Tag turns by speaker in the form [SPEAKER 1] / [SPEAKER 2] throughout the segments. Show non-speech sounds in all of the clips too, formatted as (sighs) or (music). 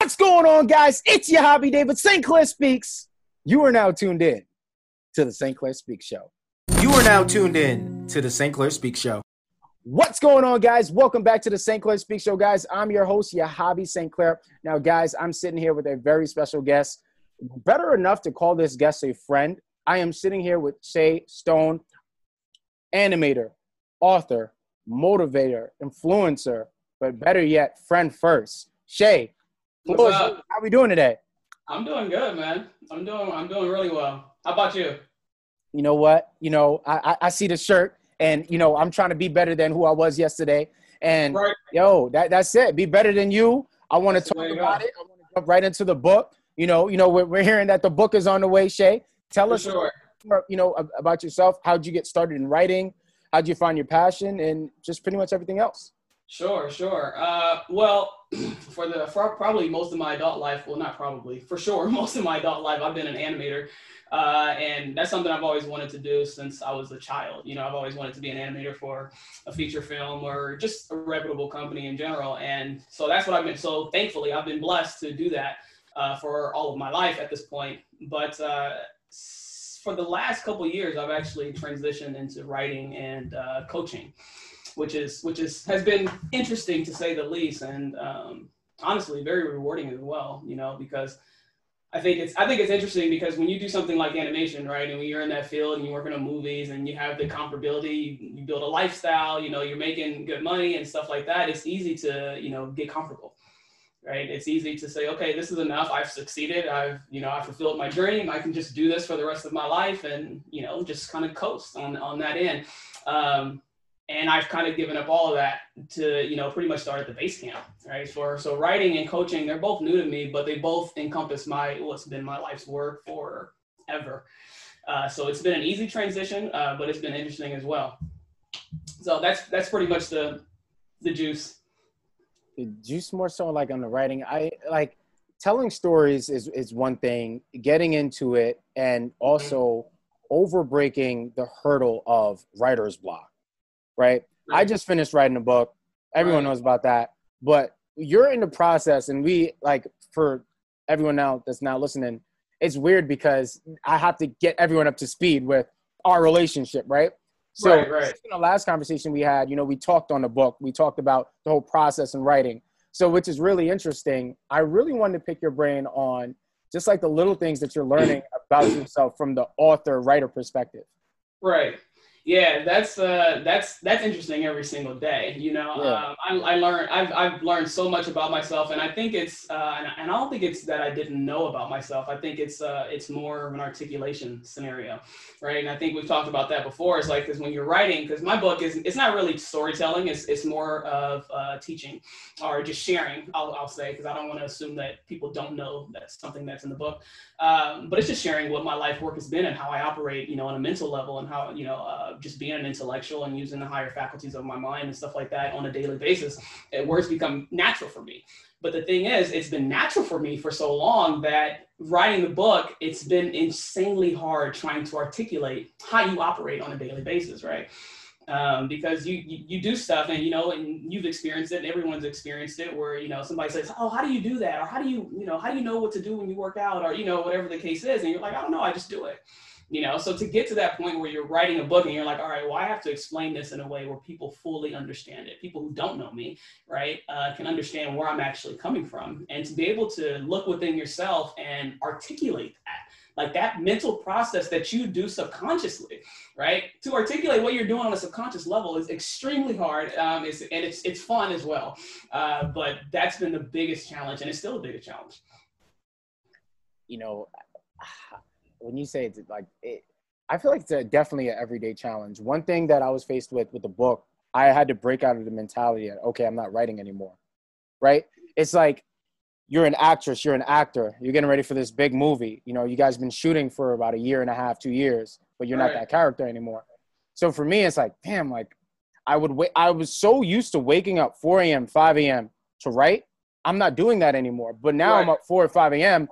[SPEAKER 1] What's going on, guys? It's your hobby, David St. Clair Speaks. You are now tuned in to the St. Clair Speaks Show.
[SPEAKER 2] You are now tuned in to the St. Clair Speaks Show.
[SPEAKER 1] What's going on, guys? Welcome back to the St. Clair Speaks Show, guys. I'm your host, Yahavy, St. Clair. Now, guys, I'm sitting here with a very special guest. Better enough to call this guest a friend. I am sitting here with Shay Stone, animator, author, motivator, influencer, but better yet, friend first. Shay,
[SPEAKER 3] What's up?
[SPEAKER 1] how we doing today?
[SPEAKER 3] I'm doing good, man. I'm doing I'm doing really well. How about you?
[SPEAKER 1] You know what? You know, I, I, I see the shirt, and you know, I'm trying to be better than who I was yesterday. And
[SPEAKER 3] Right.
[SPEAKER 1] yo, that that's it. Be better than you. I want to talk about it. I want to jump right into the book. You know, you know, we're, we're hearing that the book is on the way. Shay, tell
[SPEAKER 3] For
[SPEAKER 1] us,
[SPEAKER 3] sure.
[SPEAKER 1] more, you know, about yourself. How'd you get started in writing? How'd you find your passion, and just pretty much everything else.
[SPEAKER 3] Sure, sure. Uh, well, (clears throat) for the for probably most of my adult life, well, not probably, for sure, (laughs) most of my adult life, I've been an animator, uh, and that's something I've always wanted to do since I was a child. You know, I've always wanted to be an animator for a feature film or just a reputable company in general, and so that's what I've been. So thankfully, I've been blessed to do that uh, for all of my life at this point. But uh, for the last couple years, I've actually transitioned into writing and uh, coaching which is which is has been interesting to say the least, and um, honestly very rewarding as well. You know, because I think it's I think it's interesting because when you do something like animation, right, and when you're in that field and you work on movies and you have the comparability, you, you build a lifestyle, you know, you're making good money and stuff like that. It's easy to you know get comfortable. Right. It's easy to say, okay, this is enough. I've succeeded. I've, you know, I've fulfilled my dream. I can just do this for the rest of my life and, you know, just kind of coast on, on that end. Um, and I've kind of given up all of that to you know pretty much start at the base camp, right? For so writing and coaching, they're both new to me, but they both encompass my what's been my life's work forever. Uh, so it's been an easy transition, uh, but it's been interesting as well. So that's that's pretty much the the juice.
[SPEAKER 1] The juice more so like on the writing. I like telling stories is is one thing. Getting into it and also over breaking the hurdle of writer's block. Right. I just finished writing a book. Everyone
[SPEAKER 3] Right.
[SPEAKER 1] knows about that. But you're in the process, and we like for everyone now that's now listening. It's weird because I have to get everyone up to speed with our relationship, right? So
[SPEAKER 3] Right, right.
[SPEAKER 1] in the last conversation we had, you know, we talked on the book. We talked about the whole process in writing. So, which is really interesting. I really wanted to pick your brain on just like the little things that you're learning about yourself from the author writer perspective.
[SPEAKER 3] Right. Yeah, that's uh, that's that's interesting every single day. You know,
[SPEAKER 1] Yeah.
[SPEAKER 3] um, I, I learned I've I've learned so much about myself, and I think it's uh, and, and I don't think it's that I didn't know about myself. I think it's uh, it's more of an articulation scenario, right? And I think we've talked about that before. It's like because when you're writing, because my book is it's not really storytelling. It's it's more of uh, teaching or just sharing. I'll I'll say because I don't want to assume that people don't know that's something that's in the book um, but it's just sharing what my life work has been and how I operate, you know, on a mental level and how, you know, just being an intellectual and using the higher faculties of my mind and stuff like that on a daily basis, it, words become natural for me. But the thing is, it's been natural for me for so long that writing the book, it's been insanely hard trying to articulate how you operate on a daily basis, right? um, because you, you you do stuff and you know and you've experienced it and everyone's experienced it where you know somebody says oh how do you do that or how do you you know how do you know what to do when you work out or you know whatever the case is and you're like i don't know i just do it you know so to get to that point where you're writing a book and you're like all right well i have to explain this in a way where people fully understand it people who don't know me right uh, can understand where i'm actually coming from and to be able to look within yourself and articulate that like that mental process that you do subconsciously right? To articulate what you're doing on a subconscious level is extremely hard, um, it's, and it's it's fun as well. Uh, but that's been the biggest challenge, and it's still the biggest challenge.
[SPEAKER 1] You know, when you say it's like, it, I feel like it's a, definitely an everyday challenge. One thing that I was faced with with the book, I had to break out of the mentality that okay, I'm not writing anymore, right? It's like you're an actress, you're an actor, you're getting ready for this big movie. You know, you guys been shooting for about a year and a half, two years, but you're not
[SPEAKER 3] Right.
[SPEAKER 1] that character anymore. So for me, it's like, damn, like I would wait. I was so used to waking up 4 a.m., 5 a.m. to write. I'm not doing that anymore. But now I'm
[SPEAKER 3] Right.
[SPEAKER 1] up 4 or 5 a.m.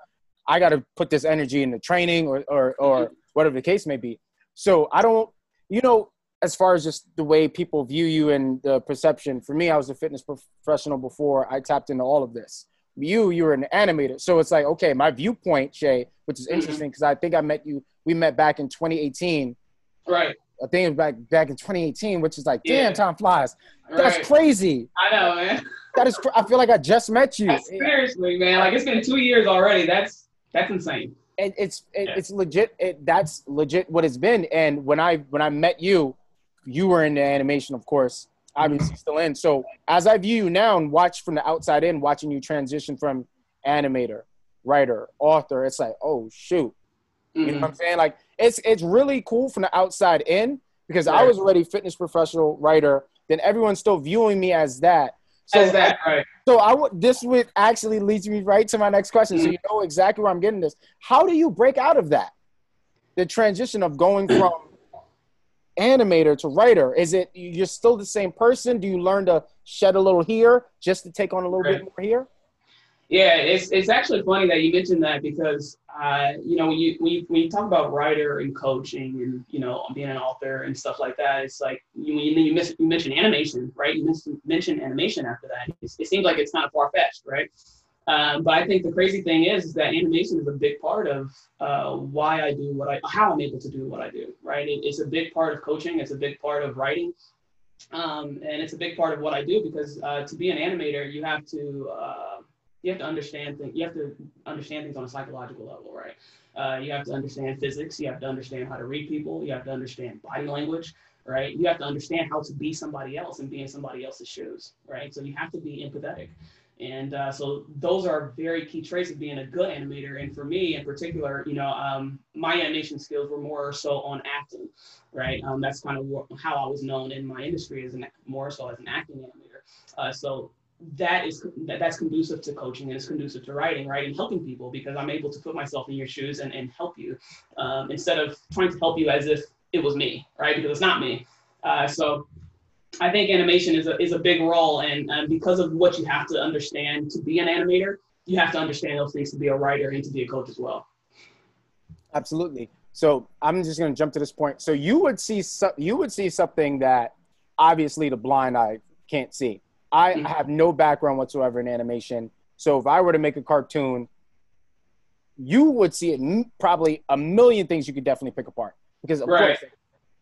[SPEAKER 1] I got to put this energy into training or, or, or whatever the case may be. So I don't, you know, as far as just the way people view you and the perception, for me, I was a fitness professional before I tapped into all of this. you, you were an animator. So it's like, okay, my viewpoint, Shay, which is interesting because I think I met you. We met back in 2018.
[SPEAKER 3] Right.
[SPEAKER 1] I think it was back back in 2018, which is like,
[SPEAKER 3] Yeah.
[SPEAKER 1] damn, time flies. That's
[SPEAKER 3] Right.
[SPEAKER 1] crazy.
[SPEAKER 3] I know, man.
[SPEAKER 1] That is. Cr- I feel like I just met you.
[SPEAKER 3] Seriously, man. Like it's been two years already. That's that's insane.
[SPEAKER 1] it, it's it,
[SPEAKER 3] Yeah.
[SPEAKER 1] it's legit. It, that's legit what it's been. And when I when I met you, you were in the animation, of course, obviously still in. So as I view you now and watch from the outside in, watching you transition from animator, writer, author, it's like, oh shoot, you know
[SPEAKER 3] Mhm.
[SPEAKER 1] what I'm saying? Like it's it's really cool from the outside in because I was already fitness professional writer. Then everyone's still viewing me as that. So
[SPEAKER 3] that, right?
[SPEAKER 1] so I would this would actually leads me right to my next question.
[SPEAKER 3] Mm-hmm.
[SPEAKER 1] So you know exactly where I'm getting this. How do you break out of that? The transition of going from animator to writer. Is it you're still the same person? Do you learn to shed a little here just to take on a little bit more here?
[SPEAKER 3] Yeah, it's it's actually funny that you mentioned that because uh, you know when you when you when you talk about writer and coaching and you know being an author and stuff like that, it's like you you, you, miss, you mention animation, right? You miss, mention animation after that. It's, it seems like it's of far fetched, right? Um, but I think the crazy thing is, is that animation is a big part of uh, why I do what I, how I'm able to do what I do, right? It, it's a big part of coaching. It's a big part of writing, um, and it's a big part of what I do because uh, to be an animator, you have to uh, you have to understand things. You have to understand things on a psychological level, right? Uh, you have to understand physics. You have to understand how to read people. You have to understand body language, right? You have to understand how to be somebody else and be in somebody else's shoes, right? So you have to be empathetic. And uh, so those are very key traits of being a good animator. And for me in particular, you know, um, my animation skills were more so on acting, right? Um, that's kind of how I was known in my industry as an more so as an acting animator. Uh, so that is that, that's conducive to coaching and it's conducive to writing, right? And helping people because I'm able to put myself in your shoes and, and help you um, instead of trying to help you as if it was me, right? Because it's not me. Uh, so I think animation is a, is a big role, and, and because of what you have to understand to be an animator, you have to understand those things to be a writer and to be a coach as well.
[SPEAKER 1] Absolutely. So I'm just going to jump to this point. So you would see so, you would see something that obviously the blind eye can't see. I
[SPEAKER 3] Mhm.
[SPEAKER 1] have no background whatsoever in animation. So if I were to make a cartoon, you would see it probably a million things you could definitely pick apart because of
[SPEAKER 3] Right.
[SPEAKER 1] course,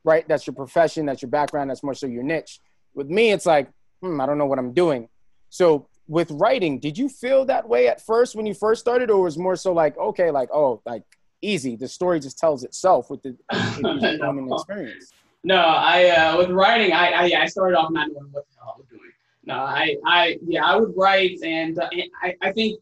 [SPEAKER 1] right? That's your profession, that's your background, that's more so your niche. With me, it's like, hmm, I don't know what I'm doing. So with writing, did you feel that way at first when you first started, or was more so like, okay, like, oh, like easy, the story just tells itself with the (laughs) human experience?
[SPEAKER 3] No, I uh, with writing, I, I I started off not knowing what the hell I was doing. No, I I yeah, I would write, and, uh, I I think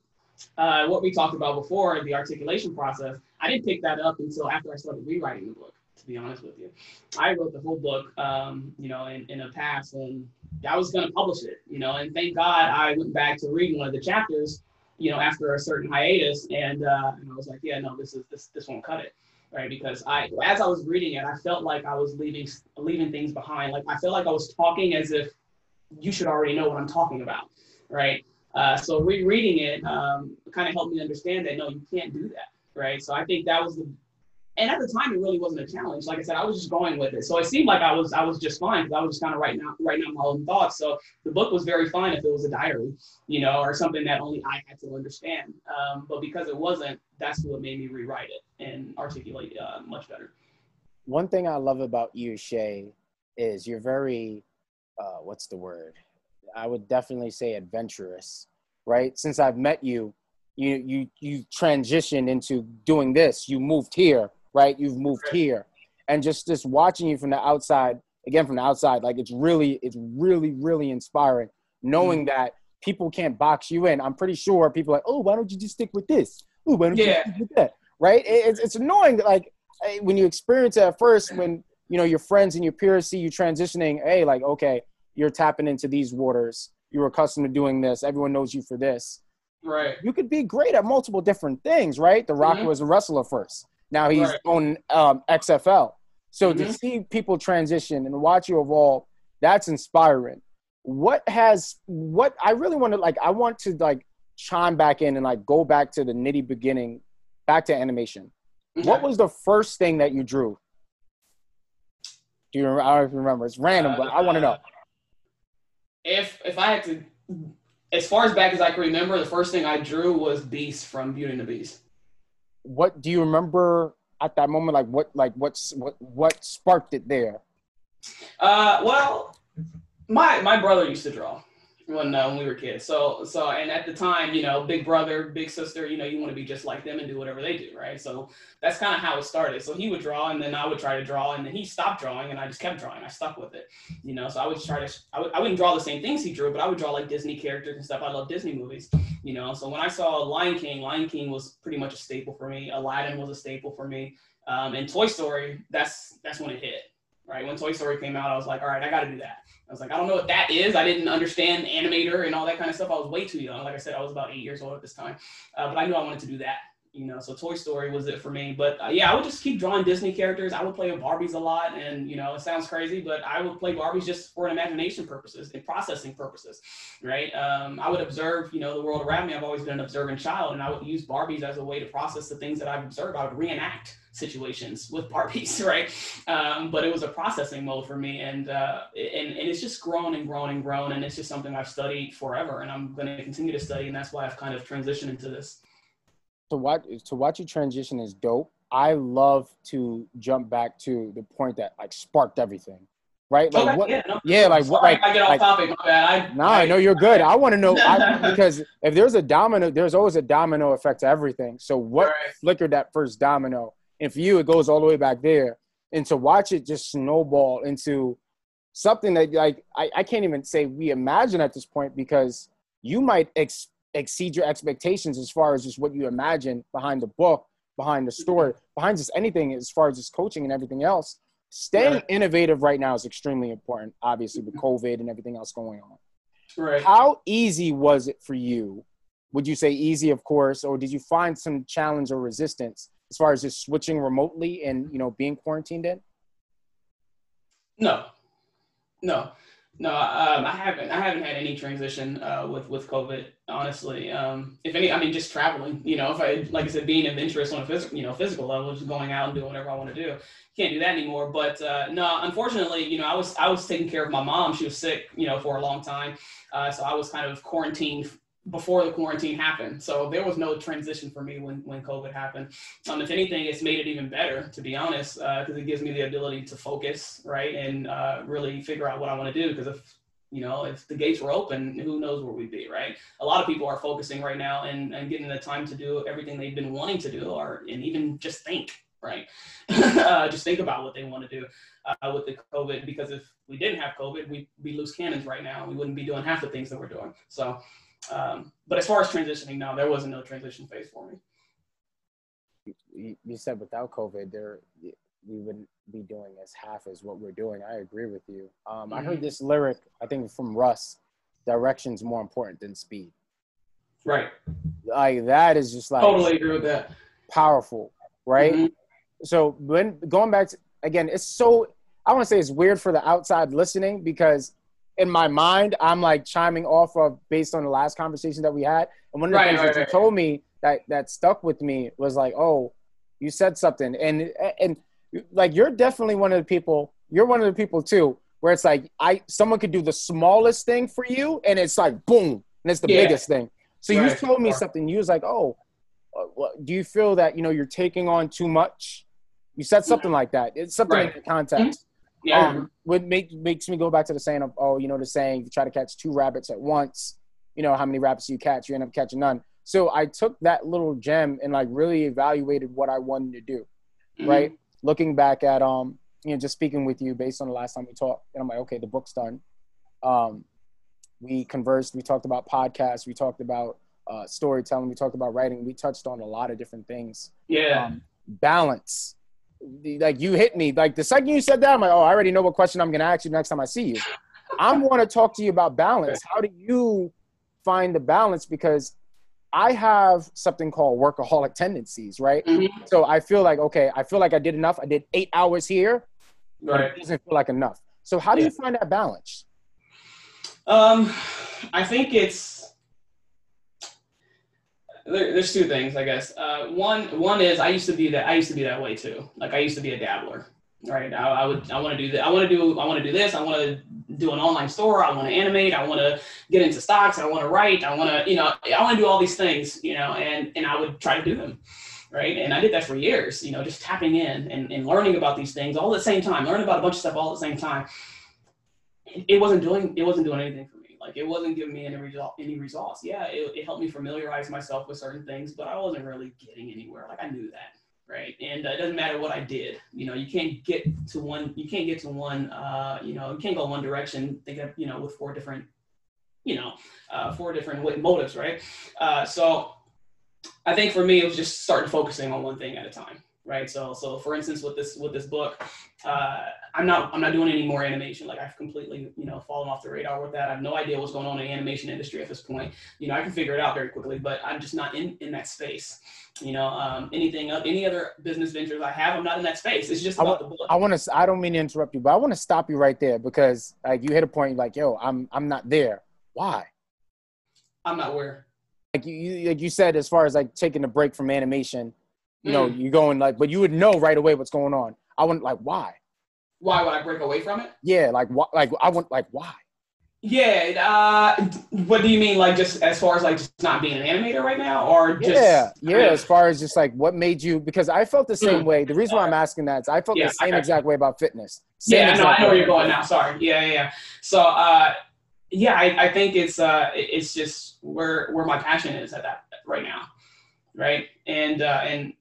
[SPEAKER 3] uh, what we talked about before, the articulation process, I didn't pick that up until after I started rewriting the book. To be honest with you, I wrote the whole book, um, you know, in, in a pass, and I was going to publish it, you know, and thank God I went back to reading one of the chapters, you know, after a certain hiatus, and uh, and I was like, yeah, no, this is this this won't cut it right? Because I, as I was reading it, I felt like I was leaving leaving things behind. Like I felt like I was talking as if you should already know what I'm talking about, right? Uh, so rereading it um, kind of helped me understand that no, you can't do that, right? So I think that was the, and at the time it really wasn't a challenge. Like I said, I was just going with it, so it seemed like I was I was just fine because I was just kind of writing out writing out my own thoughts. So the book was very fine if it was a diary, you know, or something that only I had to understand. Um, but because it wasn't, that's what made me rewrite it and articulate uh, much better.
[SPEAKER 1] One thing I love about you, Shay, is you're very, uh, what's the word? I would definitely say adventurous, right? Since I've met you, you you you transitioned into doing this. You moved here, right? You've moved here, and just just watching you from the outside, again from the outside, like it's really it's really really inspiring, knowing that people can't box you in. I'm pretty sure people are like, oh, why don't you just stick with this? Oh, why don't you
[SPEAKER 3] Yeah.
[SPEAKER 1] stick with that? Right? It- it's it's annoying, like when you experience it at first, when you know your friends and your peers see you transitioning. Hey, like okay, you're tapping into these waters. You're accustomed to doing this. Everyone knows you for this.
[SPEAKER 3] Right.
[SPEAKER 1] You could be great at multiple different things, right? The Rock
[SPEAKER 3] Mhm.
[SPEAKER 1] was a wrestler first. Now he's
[SPEAKER 3] Right.
[SPEAKER 1] on um, XFL. So to
[SPEAKER 3] Mhm.
[SPEAKER 1] see people transition and watch you evolve, that's inspiring. What has what I really want to like? I want to like chime back in and like go back to the nitty beginning, back to animation. What was the first thing that you drew? Do you remember? I don't even remember. It's random, but I want to know.
[SPEAKER 3] if if I had to as far as back as I can remember, the first thing I drew was Beast from Beauty and the Beast.
[SPEAKER 1] What do you remember at that moment? Like what like what's what what sparked it there?
[SPEAKER 3] Uh, well, my my brother used to draw when uh, when we were kids. So so and at the time, you know, big brother, big sister, you know, you want to be just like them and do whatever they do, right? So that's kind of how it started. So he would draw, and then I would try to draw, and then he stopped drawing, and I just kept drawing. I stuck with it, you know. So I would try to I wouldn't draw the same things he drew, but I would draw like Disney characters and stuff. I love Disney movies, you know. So when I saw Lion King, Lion King was pretty much a staple for me. Aladdin was a staple for me, um, and Toy Story. That's that's when it hit right? When Toy Story came out, I was like, all right, I got to do that. I was like, I don't know what that is. I didn't understand animator and all that kind of stuff. I was way too young. Like I said, I was about eight years old at this time, uh, but I knew I wanted to do that. You know, so Toy Story was it for me. But uh, yeah, I would just keep drawing Disney characters. I would play with Barbies a lot, and you know, it sounds crazy, but I would play Barbies just for an imagination purposes and processing purposes, right? Um, I would observe, you know, the world around me. I've always been an observant child, and I would use Barbies as a way to process the things that I've observed. I would reenact situations with Barbies, (laughs) right? Um, but it was a processing mode for me, and uh, and and it's just grown and grown and grown, and it's just something I've studied forever, and I'm going to continue to study, and that's why I've kind of transitioned into this.
[SPEAKER 1] To watch to watch you transition is dope. I love to jump back to the point that like sparked everything, right? Like
[SPEAKER 3] Okay,
[SPEAKER 1] what?
[SPEAKER 3] yeah, no,
[SPEAKER 1] yeah, like what? Like,
[SPEAKER 3] I get off
[SPEAKER 1] like
[SPEAKER 3] topic. My bad. I,
[SPEAKER 1] No, I know you're good. I want to know I, (laughs) because if there's a domino, there's always a domino effect to everything. So what
[SPEAKER 3] Right.
[SPEAKER 1] flickered that first domino? And for you, it goes all the way back there. And to watch it just snowball into something that like I, I can't even say we imagine at this point because you might ex- exceed your expectations as far as just what you imagine behind the book, behind the story, behind just anything as far as just coaching and everything else. Staying
[SPEAKER 3] Right.
[SPEAKER 1] innovative right now is extremely important, obviously with mm-hmm. COVID and everything else going on
[SPEAKER 3] Right.
[SPEAKER 1] how easy was it for you would you say easy of course or did you find some challenge or resistance as far as just switching remotely and you know being quarantined in
[SPEAKER 3] No, no, no. Um, I haven't. I haven't had any transition uh, with with COVID. Honestly, um, if any, I mean, just traveling. You know, if I like I said, being adventurous on a physical, you know, physical level, just going out and doing whatever I want to do. Can't do that anymore. But uh, no, unfortunately, you know, I was I was taking care of my mom. She was sick, you know, for a long time. Uh, so I was kind of quarantined before the quarantine happened. So there was no transition for me when, when COVID happened. Um, if anything, it's made it even better, to be honest, because it gives me the ability to focus, right, and uh, really figure out what I want to do. Because if you know, if the gates were open, who knows where we'd be, right? A lot of people are focusing right now and, and getting the time to do everything they've been wanting to do, or and even just think, right? (laughs) uh, just think about what they want to do uh, with the COVID. Because if we didn't have COVID, we'd be loose cannons right now. We wouldn't be doing half the things that we're doing. So, um, but as far as transitioning, no, there wasn't no transition phase for me.
[SPEAKER 1] you, said without covid there we wouldn't be doing as half as what we're doing i agree with you um, i heard
[SPEAKER 3] Mhm.
[SPEAKER 1] this lyric i think from russ direction's more important than speed
[SPEAKER 3] Right.
[SPEAKER 1] like that is just like
[SPEAKER 3] Totally agree with that.
[SPEAKER 1] powerful right
[SPEAKER 3] Mhm.
[SPEAKER 1] so when going back to again it's so i want to say it's weird for the outside listening because in my mind i'm like chiming off of based on the last conversation that we had. And one of the
[SPEAKER 3] Right,
[SPEAKER 1] things
[SPEAKER 3] right,
[SPEAKER 1] that you told me that that stuck with me was like oh you said something. And and like you're definitely one of the people you're one of the people too where it's like i someone could do the smallest thing for you and it's like boom and it's the
[SPEAKER 3] Yeah.
[SPEAKER 1] biggest thing. So you told me something you was like oh uh, do you feel that you know you're taking on too much? You said something like that. It's something in the context
[SPEAKER 3] Yeah.
[SPEAKER 1] Um, what make, makes me go back to the saying of oh you know the saying you try to catch two rabbits at once you know how many rabbits you catch you end up catching none so i took that little gem and like really evaluated what i wanted to do
[SPEAKER 3] Mhm.
[SPEAKER 1] right looking back at um you know just speaking with you based on the last time we talked and i'm like okay the book's done um we conversed we talked about podcasts we talked about uh, storytelling we talked about writing we touched on a lot of different things
[SPEAKER 3] Yeah.
[SPEAKER 1] um, balance. Like you hit me. Like the second you said that, I'm like, oh, I already know what question I'm gonna ask you next time I see you. I'm want to talk to you about balance. How do you find the balance? Because I have something called workaholic tendencies, right?
[SPEAKER 3] Mhm.
[SPEAKER 1] So I feel like okay, I feel like I did enough. I did eight hours here,
[SPEAKER 3] Right.
[SPEAKER 1] it doesn't feel like enough. So how do
[SPEAKER 3] Yeah.
[SPEAKER 1] you find that balance?
[SPEAKER 3] Um, I think it's there, there's two things, I guess. Uh, one one is I used to be that I used to be that way too. Like I used to be a dabbler, right? I, I would I want to do that. I want to do I want to do this. I want to do an online store. I want to animate. I want to get into stocks. I want to write. I want to, you know, I want to do all these things, you know, and, and I would try to do them. Right. And I did that for years, you know, just tapping in and, and learning about these things all at the same time, learning about a bunch of stuff all at the same time. It wasn't doing, it wasn't doing anything for me. Like it wasn't giving me any result, any results. Yeah. It, it helped me familiarize myself with certain things, but I wasn't really getting anywhere. Like I knew that right? And uh, it doesn't matter what I did. You know, you can't get to one. You can't get to one. Uh, you know, you can't go one direction. Think of you know with four different, you know, uh, four different motives, right? Uh, so, I think for me, it was just starting focusing on one thing at a time right? So, so for instance, with this with this book, uh, I'm not I'm not doing any more animation. Like I've completely you know fallen off the radar with that. I have no idea what's going on in the animation industry at this point. You know, I can figure it out very quickly, but I'm just not in in that space. You know, um, anything any other business ventures I have, I'm not in that space. It's just about
[SPEAKER 1] I,
[SPEAKER 3] the book.
[SPEAKER 1] I want to. I don't mean to interrupt you, but I want to stop you right there because like you hit a point like, yo, I'm I'm not there. Why?
[SPEAKER 3] I'm not where.
[SPEAKER 1] Like you, you like you said, as far as like taking a break from animation you know, mm. you're going like, but you would know right away what's going on. I wouldn't like why.
[SPEAKER 3] Why would I break away from it?
[SPEAKER 1] Yeah, like why? Like I want like why?
[SPEAKER 3] Yeah. Uh, what do you mean? Like just as far as like just not being an animator right now, or just
[SPEAKER 1] yeah, yeah. As far as just like what made you? Because I felt the same mm. way. The reason why I'm asking that is I felt yeah, the same exact way about fitness. Same
[SPEAKER 3] yeah, no, I know where you're going now. Sorry. Yeah, yeah. yeah. So, uh, yeah, I, I think it's uh, it's just where where my passion is at that right now, right? And uh, and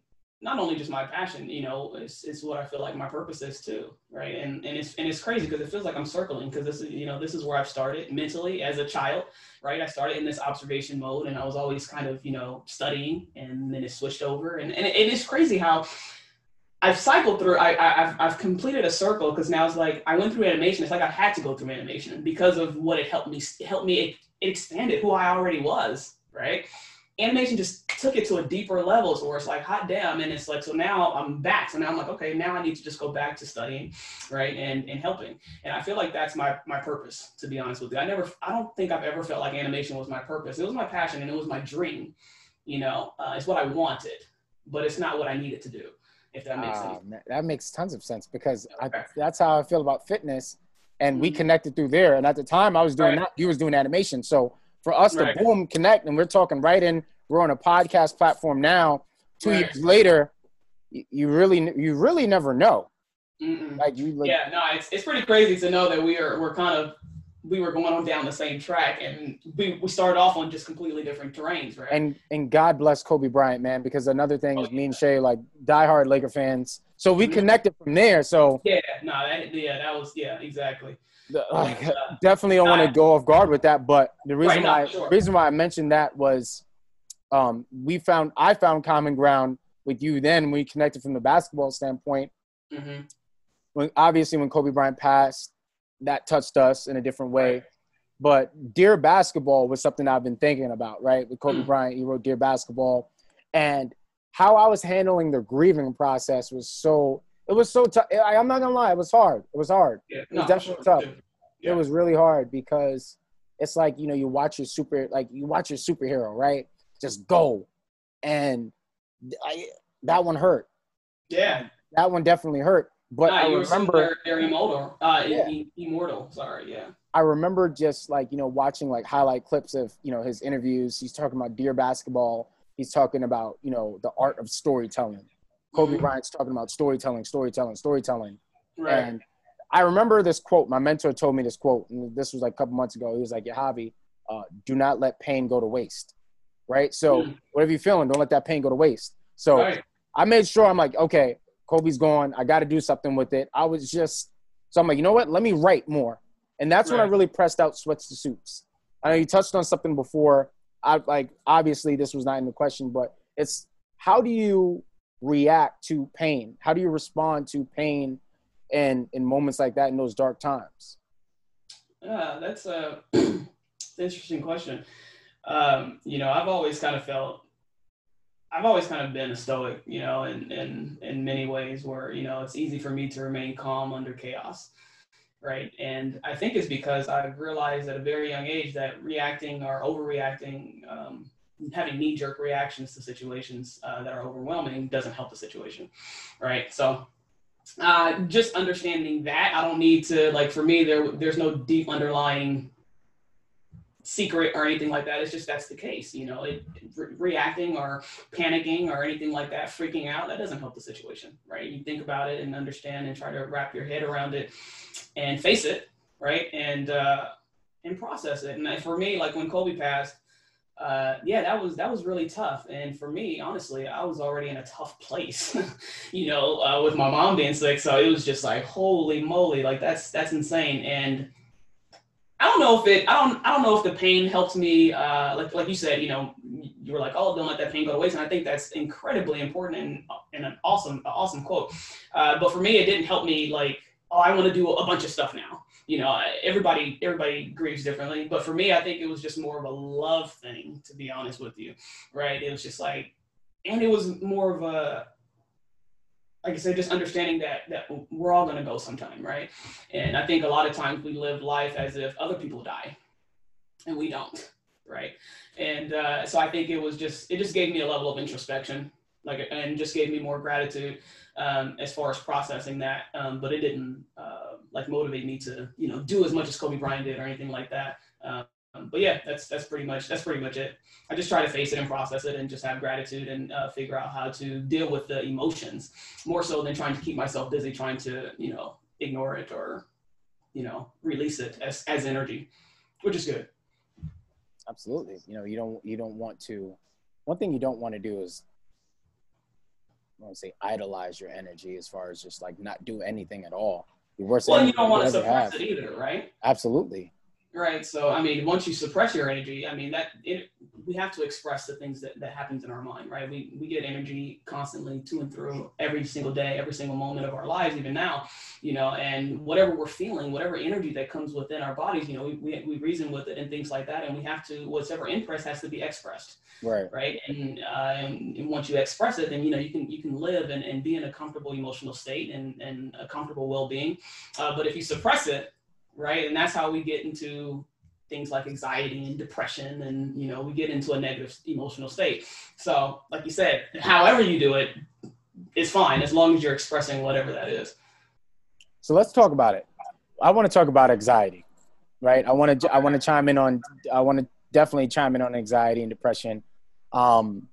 [SPEAKER 3] not only just my passion, you know, it's, it's what I feel like my purpose is too, right? And and it's and it's crazy because it feels like I'm circling because this is you know this is where I've started mentally as a child, right? I started in this observation mode and I was always kind of you know studying and then it switched over and and it, it is crazy how I've cycled through. I, have I've completed a circle because now it's like I went through animation. It's like I had to go through animation because of what it helped me. Helped me. It, it expanded who I already was, right? Animation just took it to a deeper level so where it's like hot damn and it's like so now i'm back so now i'm like okay now i need to just go back to studying right and and helping and i feel like that's my my purpose to be honest with you i never i don't think i've ever felt like animation was my purpose it was my passion and it was my dream you know uh, it's what i wanted but it's not what i needed to do if that makes uh, sense
[SPEAKER 1] that makes tons of sense because okay. I, that's how i feel about fitness and we mm-hmm. connected through there and at the time i was doing right. that you was doing animation so for us right. to boom connect and we're talking right in we're on a podcast platform now two right. years later you really you really never know
[SPEAKER 3] like you like, yeah no it's, it's pretty crazy to know that we are we're kind of we were going on down the same track and we, we started off on just completely different terrains right
[SPEAKER 1] and and god bless kobe bryant man because another thing oh, is me and shay like diehard laker fans so we mm-hmm. connected from there so
[SPEAKER 3] yeah no that, yeah that was yeah exactly
[SPEAKER 1] like, uh, (laughs) definitely don't want to go off guard with that. But the reason right, why sure. reason why I mentioned that was um, we found I found common ground with you then we connected from the basketball standpoint. Mm-hmm. When obviously when Kobe Bryant passed, that touched us in a different way. Right. But Dear Basketball was something I've been thinking about, right? With Kobe mm. Bryant, he wrote Dear Basketball. And how I was handling the grieving process was so it was so tough. I'm not gonna lie, it was hard. It was hard. Yeah, it was no, definitely sure. tough. Yeah. It was really hard because it's like you know you watch your super like you watch your superhero right just go, and I, that one hurt.
[SPEAKER 3] Yeah,
[SPEAKER 1] that one definitely hurt. But I remember
[SPEAKER 3] they're, immortal. Uh, yeah. immortal. Sorry, yeah. I
[SPEAKER 1] remember just like you know watching like highlight clips of you know his interviews. He's talking about dear basketball. He's talking about you know the art of storytelling Kobe mm-hmm. Bryant's talking about storytelling, storytelling, storytelling. Right. And I remember this quote. My mentor told me this quote, and this was like a couple months ago. He was like, Yahavy, uh, do not let pain go to waste. Right? So mm. whatever you're feeling, don't let that pain go to waste. So right. I made sure I'm like, okay, Kobe's gone. I got to do something with it. I was just, so I'm like, you know what? Let me write more. And that's right. when I really pressed out Sweats to Suits. I know you touched on something before. I like, obviously, this was not in the question, but it's how do you react to pain? How do you respond to pain and in moments like that in those dark times?
[SPEAKER 3] Yeah, that's a (clears throat) interesting question. Um, you know, I've always kind of felt I've always kind of been a stoic, you know, in, in, in many ways where, you know, it's easy for me to remain calm under chaos. Right. And I think it's because I've realized at a very young age that reacting or overreacting um, having knee jerk reactions to situations uh, that are overwhelming doesn't help the situation, right? So uh, just understanding that I don't need to like for me there there's no deep underlying secret or anything like that. It's just that's the case, you know. It, re- reacting or panicking or anything like that, freaking out, that doesn't help the situation, right? You think about it and understand and try to wrap your head around it and face it, right? And uh, and process it. And for me, like when Kobe passed, uh, yeah, that was that was really tough. And for me, honestly, I was already in a tough place, (laughs) you know, uh, with my mom being sick. So it was just like, holy moly, like that's that's insane. And I don't know if it, I don't, I don't know if the pain helps me. Uh, like like you said, you know, you were like, oh, don't let that pain go to waste. And I think that's incredibly important and and an awesome awesome quote. Uh, but for me, it didn't help me like, oh, I want to do a bunch of stuff now you know everybody everybody grieves differently but for me i think it was just more of a love thing to be honest with you right it was just like and it was more of a like I said, just understanding that that we're all gonna go sometime, right? And I think a lot of times we live life as if other people die, and we don't, right? And uh, so I think it was just it just gave me a level of introspection, like and just gave me more gratitude um, as far as processing that. Um, but it didn't uh, like motivate me to you know do as much as Kobe Bryant did or anything like that. Um, but yeah, that's that's pretty much that's pretty much it. I just try to face it and process it and just have gratitude and uh, figure out how to deal with the emotions more so than trying to keep myself busy trying to you know ignore it or you know release it as as energy, which is good.
[SPEAKER 1] Absolutely, you know you don't you don't want to. One thing you don't want to do is I want to say idolize your energy as far as just like not do anything at all.
[SPEAKER 3] The worst well, you don't want to suppress have. it either, right?
[SPEAKER 1] Absolutely.
[SPEAKER 3] Right. So, I mean, once you suppress your energy, I mean, that it, we have to express the things that, that happens in our mind, right? We, we get energy constantly to and through every single day, every single moment of our lives, even now, you know, and whatever we're feeling, whatever energy that comes within our bodies, you know, we, we, we reason with it and things like that. And we have to, whatever impressed has to be expressed.
[SPEAKER 1] Right.
[SPEAKER 3] Right. And, uh, and, and once you express it, then, you know, you can, you can live and, and be in a comfortable emotional state and, and a comfortable well-being. Uh, but if you suppress it, right? And that's how we get into things like anxiety and depression and you know we get into a negative emotional state. So like you said however you do it it is fine as long as you're expressing whatever that is.
[SPEAKER 1] So let's talk about it. I want to talk about anxiety right? I want to i want to chime in on i want to definitely chime in on anxiety and depression. Um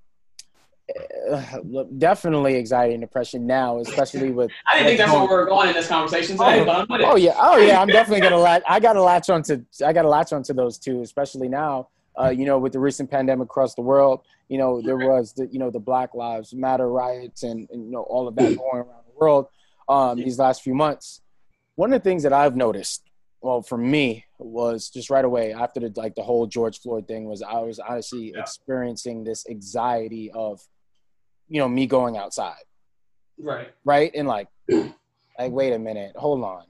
[SPEAKER 1] (sighs) definitely anxiety and depression now, especially with.
[SPEAKER 3] I didn't think that's where we're going in this conversation today, oh, but I'm with
[SPEAKER 1] it. Oh yeah, oh yeah, I'm definitely gonna latch. I got to latch onto. I got to latch onto those two, especially now. Uh, you know, with the recent pandemic across the world, you know, there was the you know the Black Lives Matter riots and, and you know all of that going around the world um, these last few months. One of the things that I've noticed, well, for me, was just right away after the like the whole George Floyd thing was I was honestly yeah. experiencing this anxiety of you know me going outside.
[SPEAKER 3] Right.
[SPEAKER 1] Right? And like (clears throat) like wait a minute hold on.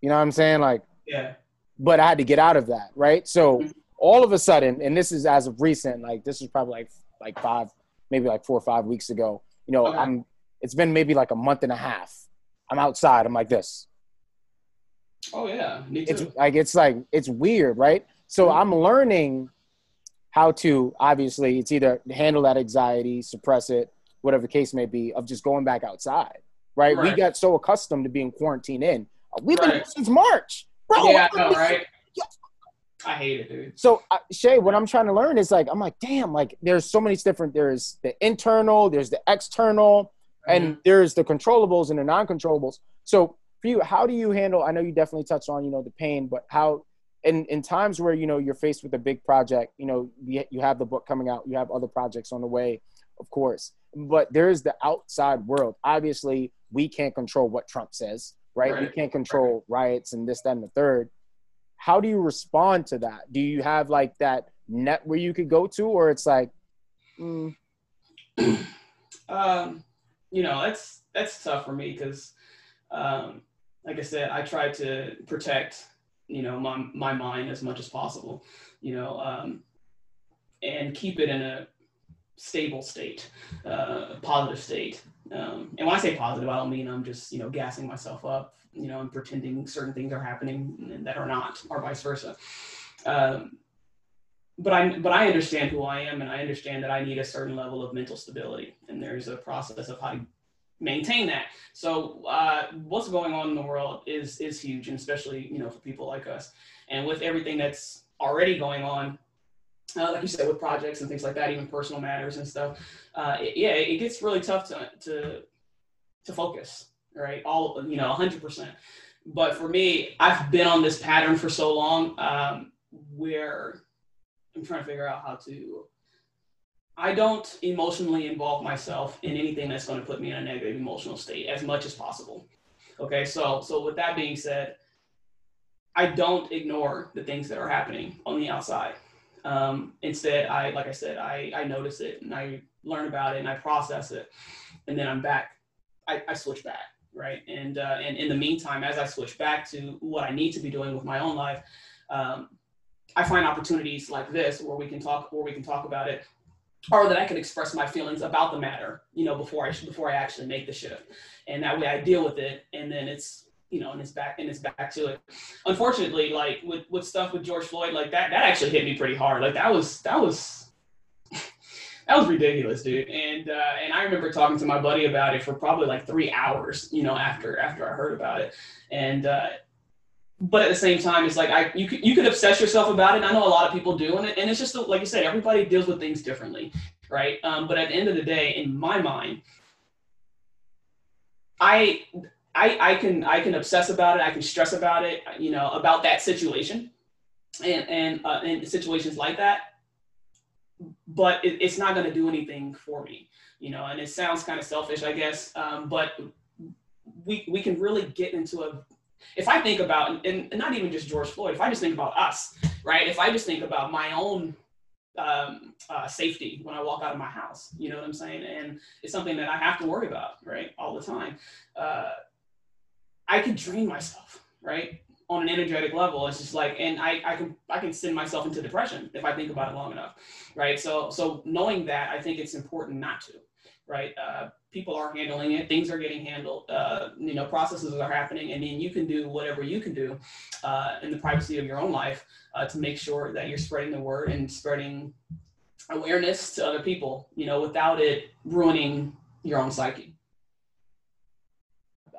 [SPEAKER 1] You know what i'm saying? Like
[SPEAKER 3] yeah.
[SPEAKER 1] but i had to get out of that right? So all of a sudden and this is as of recent like this is probably like like five maybe like four or five weeks ago you know okay. i'm it's been maybe like a month and a half. I'm outside. I'm like this.
[SPEAKER 3] Oh yeah.
[SPEAKER 1] It's like it's like it's weird right? So mm-hmm. i'm learning how to obviously it's either handle that anxiety, suppress it, whatever the case may be, of just going back outside. Right? right. We got so accustomed to being quarantined in. We've been right. since March,
[SPEAKER 3] bro. Yeah, I know, right? I hate it, dude.
[SPEAKER 1] So uh, Shay, what I'm trying to learn is like I'm like, damn, like there's so many different. There's the internal, there's the external, mm-hmm. and there's the controllables and the non-controllables. So for you, how do you handle? I know you definitely touched on you know the pain, but how in in times where you know you're faced with a big project you know you, you have the book coming out you have other projects on the way of course but there's the outside world obviously we can't control what trump says right, right. we can't control right. riots and this that and the third how do you respond to that do you have like that net where you could go to or it's like
[SPEAKER 3] mm. (clears throat) um you know that's that's tough for me because um like i said i try to protect you know my my mind as much as possible you know um, and keep it in a stable state uh, positive state. Um, and when i say positive i don't mean i'm just you know gassing myself up you know and pretending certain things are happening that are not or vice versa. Um, but I but I understand who I am and I understand that I need a certain level of mental stability. And there's a process of how to maintain that. So uh, what's going on in the world is is huge, and especially you know for people like us. And with everything that's already going on, uh, like you said, with projects and things like that, even personal matters and stuff, uh, it, yeah, it gets really tough to to to focus, right? All you know, hundred percent. But for me, I've been on this pattern for so long um, where I'm trying to figure out how to. I don't emotionally involve myself in anything that's going to put me in a negative emotional state as much as possible. Okay, so so with that being said, I don't ignore the things that are happening on the outside. Um, instead, I like I said, I I notice it and I learn about it and I process it, and then I'm back. I, I switch back right? And uh, and in the meantime, as I switch back to what I need to be doing with my own life, um, I find opportunities like this where we can talk, where we can talk about it, or that I can express my feelings about the matter, you know, before I before I actually make the shift, and that way I deal with it, and then it's you know, and it's back and it's back to it. Unfortunately, like with with stuff with George Floyd, like that that actually hit me pretty hard. Like that was that was (laughs) that was ridiculous, dude. And uh, and I remember talking to my buddy about it for probably like three hours, you know, after after I heard about it. And uh, but at the same time, it's like I you could you could obsess yourself about it. I know a lot of people do, and, and it's just like you said, everybody deals with things differently, right? Um, but at the end of the day, in my mind, I I I can I can obsess about it. I can stress about it, you know, about that situation, and and uh, in situations like that but it, it's not going to do anything for me, you know. And it sounds kind of selfish, I guess, um, but we we can really get into a. If I think about, and, not even just George Floyd, if I just think about us, right? If I just think about my own um, uh, safety when I walk out of my house. You know what I'm saying? And it's something that I have to worry about, right, all the time. Uh, I could drain myself, right? on an energetic level. It's just like, and I, I can I can send myself into depression if I think about it long enough, right? So so knowing that, I think it's important not to, right? Uh, people are handling it, things are getting handled, uh, you know, processes are happening, and then you can do whatever you can do uh, in the privacy of your own life uh, to make sure that you're spreading the word and spreading awareness to other people, you know, without it ruining your own psyche.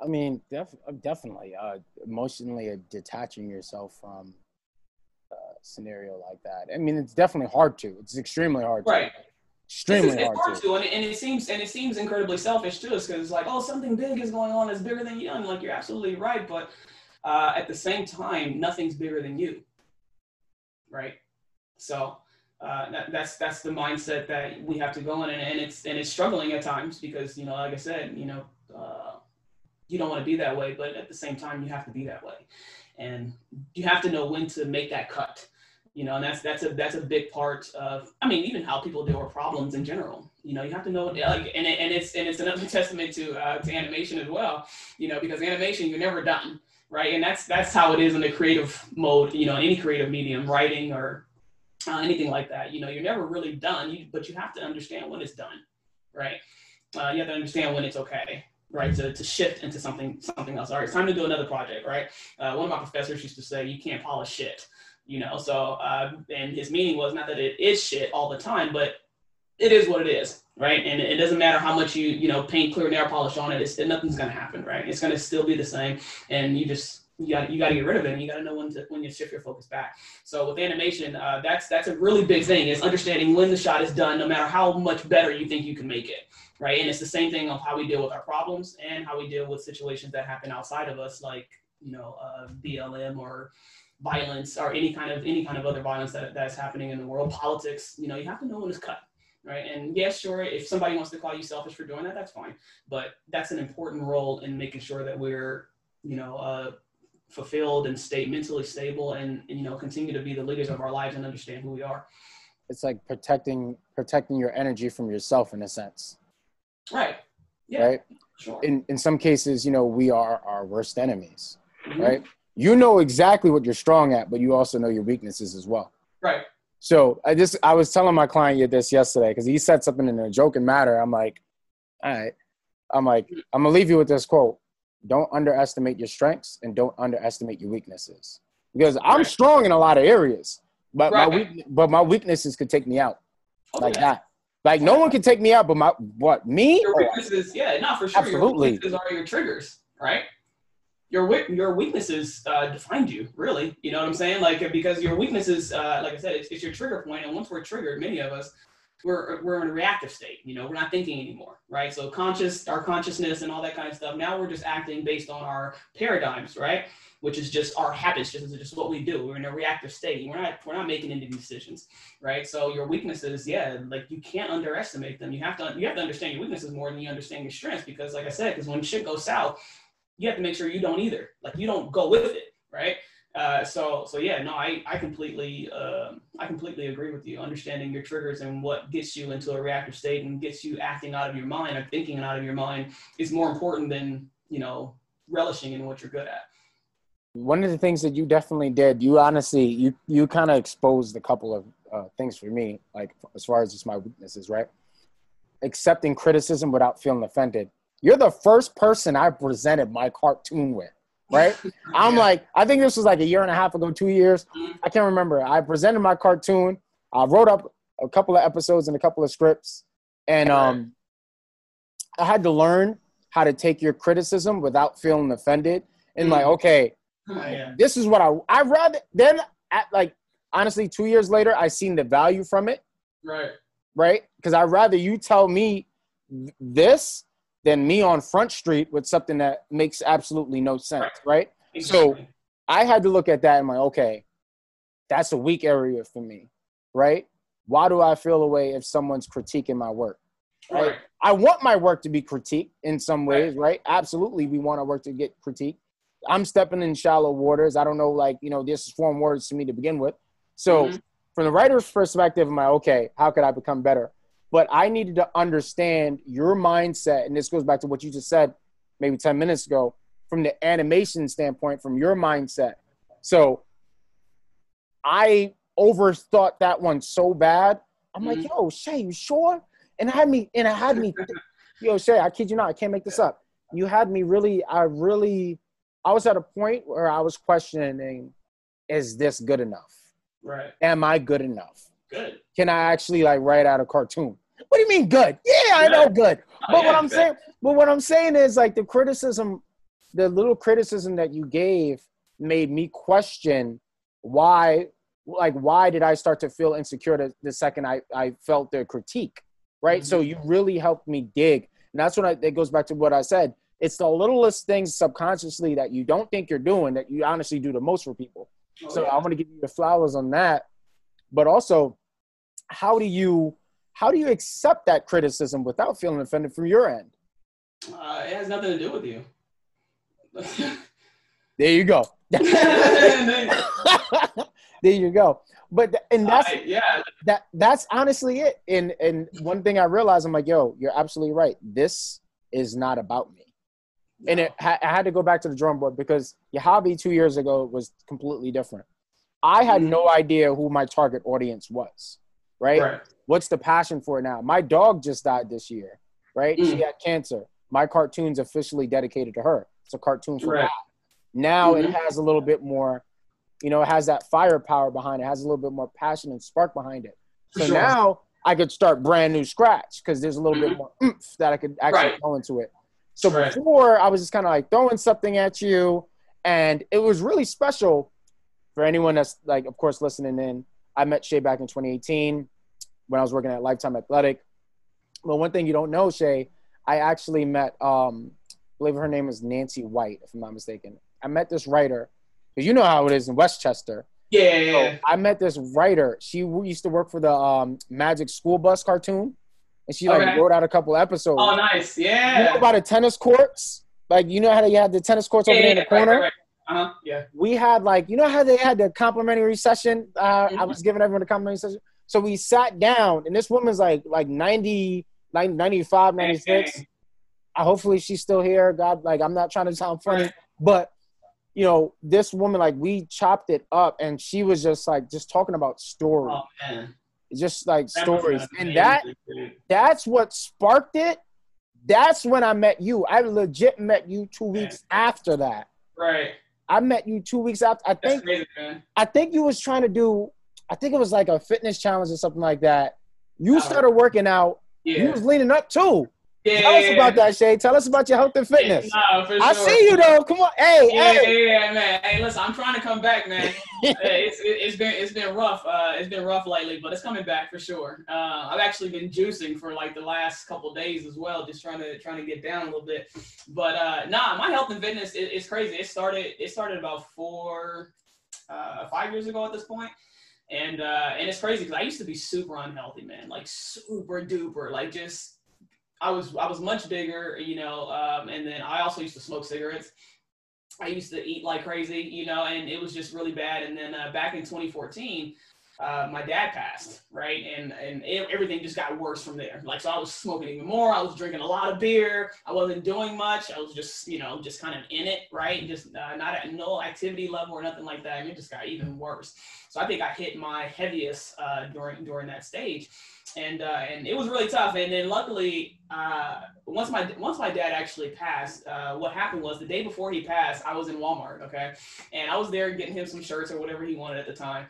[SPEAKER 1] I mean, def- definitely. Uh, emotionally detaching yourself from a scenario like that. I mean, it's definitely hard to. It's extremely hard
[SPEAKER 3] right.
[SPEAKER 1] to. Extremely
[SPEAKER 3] it's,
[SPEAKER 1] hard,
[SPEAKER 3] hard
[SPEAKER 1] to.
[SPEAKER 3] to. And, it, and it seems and it seems incredibly selfish too, because it's like, oh, something big is going on that's bigger than you. And like, you're absolutely right, but uh, at the same time, nothing's bigger than you. Right. So uh, that, that's that's the mindset that we have to go in, and, and it's and it's struggling at times because you know, like I said, you know. Uh, you don't want to be that way, but at the same time, you have to be that way, and you have to know when to make that cut. You know, and that's that's a that's a big part of. I mean, even how people deal with problems in general. You know, you have to know, like, and it, and it's and it's another (laughs) testament to uh, to animation as well. You know, because animation, you're never done, right? And that's that's how it is in the creative mode. You know, in any creative medium, writing or uh, anything like that. You know, you're never really done, you, but you have to understand when it's done, right? Uh, you have to understand when it's okay right to, to shift into something something else all right it's time to do another project right uh, one of my professors used to say you can't polish shit you know so uh, and his meaning was not that it is shit all the time but it is what it is right? And it doesn't matter how much you you know paint clear nail polish on it it's, nothing's going to happen right? It's going to still be the same and you just you got you got to get rid of it and you got to know when to when you shift your focus back. So with animation uh, that's that's a really big thing is understanding when the shot is done no matter how much better you think you can make it right? And it's the same thing of how we deal with our problems and how we deal with situations that happen outside of us, like you know uh, BLM or violence or any kind of any kind of other violence that that's happening in the world, politics. You know, you have to know when it's cut, right? And yes, sure, if somebody wants to call you selfish for doing that, that's fine. But that's an important role in making sure that we're you know. Uh, fulfilled and stay mentally stable and, and you know continue to be the leaders of our lives and understand who we are
[SPEAKER 1] it's like protecting protecting your energy from yourself in a sense
[SPEAKER 3] Right.
[SPEAKER 1] Yeah. Right. Sure. In in some cases, you know, we are our worst enemies. Mm-hmm. Right. You know exactly what you're strong at, but you also know your weaknesses as well.
[SPEAKER 3] Right.
[SPEAKER 1] So I just I was telling my client this yesterday because he said something in a joking matter. I'm like, all right. I'm like, I'm gonna leave you with this quote. Don't underestimate your strengths and don't underestimate your weaknesses. Because I'm right. strong in a lot of areas, but right. my weak, but my weaknesses could take me out. Oh, like yeah. that. Like no one can take me out, but my what me?
[SPEAKER 3] Your
[SPEAKER 1] Oh,
[SPEAKER 3] weaknesses, yeah, not for sure.
[SPEAKER 1] Absolutely.
[SPEAKER 3] Your weaknesses are your triggers, right? Your your weaknesses uh, defined you, really. You know what I'm saying? Like because your weaknesses, uh, like I said, it's, it's your trigger point, and once we're triggered, many of us, we're we're in a reactive state. You know, we're not thinking anymore, right? So conscious, our consciousness, and all that kind of stuff. Now we're just acting based on our paradigms, right? Which is just our habits, just just what we do. We're in a reactive state. We're not we're not making any decisions, right? So your weaknesses, yeah, like you can't underestimate them. You have to you have to understand your weaknesses more than you understand your strengths because, like I said, because when shit goes south, you have to make sure you don't either. Like you don't go with it, right? Uh, so so yeah, no, I I completely um I completely agree with you. Understanding your triggers and what gets you into a reactive state and gets you acting out of your mind or thinking out of your mind is more important than you know relishing in what you're good at.
[SPEAKER 1] one of the things that you definitely did, you honestly, you you kind of exposed a couple of uh, things for me, like as far as just my weaknesses, right? Accepting criticism without feeling offended. You're the first person I presented my cartoon with, right? (laughs) I'm
[SPEAKER 3] Yeah.
[SPEAKER 1] like, I think this was like a year and a half ago, two years. I can't remember. I presented my cartoon. I wrote up a couple of episodes and a couple of scripts, and um, I had to learn how to take your criticism without feeling offended. And like,
[SPEAKER 3] Mhm.
[SPEAKER 1] okay,
[SPEAKER 3] yeah.
[SPEAKER 1] this is what I I rather then at like honestly two years later I seen the value from it
[SPEAKER 3] Right.
[SPEAKER 1] right because I'd rather you tell me th- this than me on Front Street with something that makes absolutely no sense right So-
[SPEAKER 3] Exactly.
[SPEAKER 1] I had to look at that and like okay that's a weak area for me right why do I feel away if someone's critiquing my work right?
[SPEAKER 3] right.
[SPEAKER 1] I want my work to be critiqued in some ways, right? Absolutely, we want our work to get critiqued. I'm stepping in shallow waters. I don't know, like you know, this is foreign words to me to begin with. So,
[SPEAKER 3] Mhm.
[SPEAKER 1] from the writer's perspective, I'm like, okay, how could I become better? But I needed to understand your mindset, and this goes back to what you just said, maybe ten minutes ago, from the animation standpoint, from your mindset. So, I overthought that one so bad. I'm like,
[SPEAKER 3] Mhm.
[SPEAKER 1] yo, Shay, you sure? And it had me, and it had me, (laughs) yo, Shay, I kid you not, I can't make this up. You had me really, I really, I was at a point where I was questioning, is this good enough?
[SPEAKER 3] Right.
[SPEAKER 1] Am I good enough?
[SPEAKER 3] Good.
[SPEAKER 1] Can I actually like write out a cartoon? What do you mean good? Yeah, I know good.
[SPEAKER 3] Oh,
[SPEAKER 1] But what I'm
[SPEAKER 3] good.
[SPEAKER 1] saying, but what I'm saying is like the criticism, the little criticism that you gave made me question why, like why did I start to feel insecure the, the second I, I felt the critique, right? So
[SPEAKER 3] Mhm.
[SPEAKER 1] you really helped me dig, and that's when I, it goes back to what I said. It's the littlest things subconsciously that you don't think you're doing that you honestly do the most for people.
[SPEAKER 3] Oh,
[SPEAKER 1] So
[SPEAKER 3] yeah.
[SPEAKER 1] I want to give you the flowers on that. But also, how do you how do you accept that criticism without feeling offended from your end?
[SPEAKER 3] Uh, it has nothing to do with you. (laughs)
[SPEAKER 1] There you go. (laughs) There you go. But and that's
[SPEAKER 3] I- yeah,
[SPEAKER 1] that that's honestly it. And and one thing I realized, I'm like, yo, you're absolutely right. This is not about me. And it, I had to go back to the drum board because your hobby two years ago was completely different. I had
[SPEAKER 3] Mhm.
[SPEAKER 1] no idea who my target audience was, right?
[SPEAKER 3] right.
[SPEAKER 1] What's the passion for it now? My dog just died this year, right? She
[SPEAKER 3] Mm.
[SPEAKER 1] had cancer. My cartoon's officially dedicated to her. It's a cartoon for
[SPEAKER 3] Right.
[SPEAKER 1] God. Now it
[SPEAKER 3] Mhm.
[SPEAKER 1] has a little bit more, you know, it has that firepower behind it, has a little bit more passion and spark behind it. So
[SPEAKER 3] Sure.
[SPEAKER 1] now I could start brand new scratch because there's a little bit
[SPEAKER 3] Mhm.
[SPEAKER 1] more oomph that I could actually
[SPEAKER 3] Right.
[SPEAKER 1] throw into it. So
[SPEAKER 3] Right.
[SPEAKER 1] before I was just kind of like throwing something at you, and it was really special for anyone that's like, of course, listening in. I met Shay back in 2018 when I was working at Lifetime Athletic. But one thing you don't know, Shay, I actually met, um, I believe her name is Nancy White, if I'm not mistaken. I met this writer, because you know how it is in Westchester.
[SPEAKER 3] Yeah, yeah,
[SPEAKER 1] So. I met this writer. She used to work for the um, Magic School Bus cartoon, and she like
[SPEAKER 3] Okay.
[SPEAKER 1] wrote out a couple episodes.
[SPEAKER 3] Oh, nice.
[SPEAKER 1] You know
[SPEAKER 3] Yeah.
[SPEAKER 1] about the tennis courts? Like you know how they had the tennis courts
[SPEAKER 3] yeah,
[SPEAKER 1] over there in
[SPEAKER 3] yeah,
[SPEAKER 1] the corner?
[SPEAKER 3] Right, right, right. Uh-huh. Yeah.
[SPEAKER 1] we had like you know how they had the complimentary session uh, i
[SPEAKER 3] Mhm.
[SPEAKER 1] was giving everyone a complimentary session so we sat down and this woman's like like 90 90 95 96
[SPEAKER 3] Dang.
[SPEAKER 1] uh, hopefully she's still here god like i'm not trying to sound funny but you know this woman like we chopped it up and she was just like just talking about stories
[SPEAKER 3] Oh man.
[SPEAKER 1] just like
[SPEAKER 3] That
[SPEAKER 1] stories and that that's what sparked it that's when i met you i legit met you two weeks after that
[SPEAKER 3] Right.
[SPEAKER 1] i met you two weeks after i
[SPEAKER 3] That's
[SPEAKER 1] think
[SPEAKER 3] crazy.
[SPEAKER 1] I think you was trying to do. I think it was like a fitness challenge or something like that. You started working out.
[SPEAKER 3] Yeah.
[SPEAKER 1] You was leaning up too.
[SPEAKER 3] yeah,
[SPEAKER 1] Tell us about that, Shay. Tell us about your health and fitness.
[SPEAKER 3] Nah, for
[SPEAKER 1] I see you though. Come on, hey,
[SPEAKER 3] Yeah,
[SPEAKER 1] hey.
[SPEAKER 3] yeah, yeah, man. Hey, listen, I'm trying to come back, man. (laughs) it's, it, it's been it's been rough. Uh, it's been rough lately, but it's coming back for sure. Uh, I've actually been juicing for like the last couple days as well, just trying to trying to get down a little bit. But uh, nah, my health and fitness is it's crazy. It started it started about four, uh, five years ago at this point. And uh, and it's crazy because I used to be super unhealthy, man. Like super duper, like just I was I was much bigger, you know. Um, and then I also used to smoke cigarettes. I used to eat like crazy, you know, and it was just really bad. And then uh, back in 2014, uh, my dad passed, right? And and it, everything just got worse from there. Like so, I was smoking even more. I was drinking a lot of beer. I wasn't doing much. I was just, you know, just kind of in it, right? Just uh, not at no activity level or nothing like that. And it just got even worse. So I think I hit my heaviest uh, during during that stage, and uh, and it was really tough. And then luckily, uh, once my once my dad actually passed, uh, what happened was the day before he passed, I was in Walmart, okay, and I was there getting him some shirts or whatever he wanted at the time,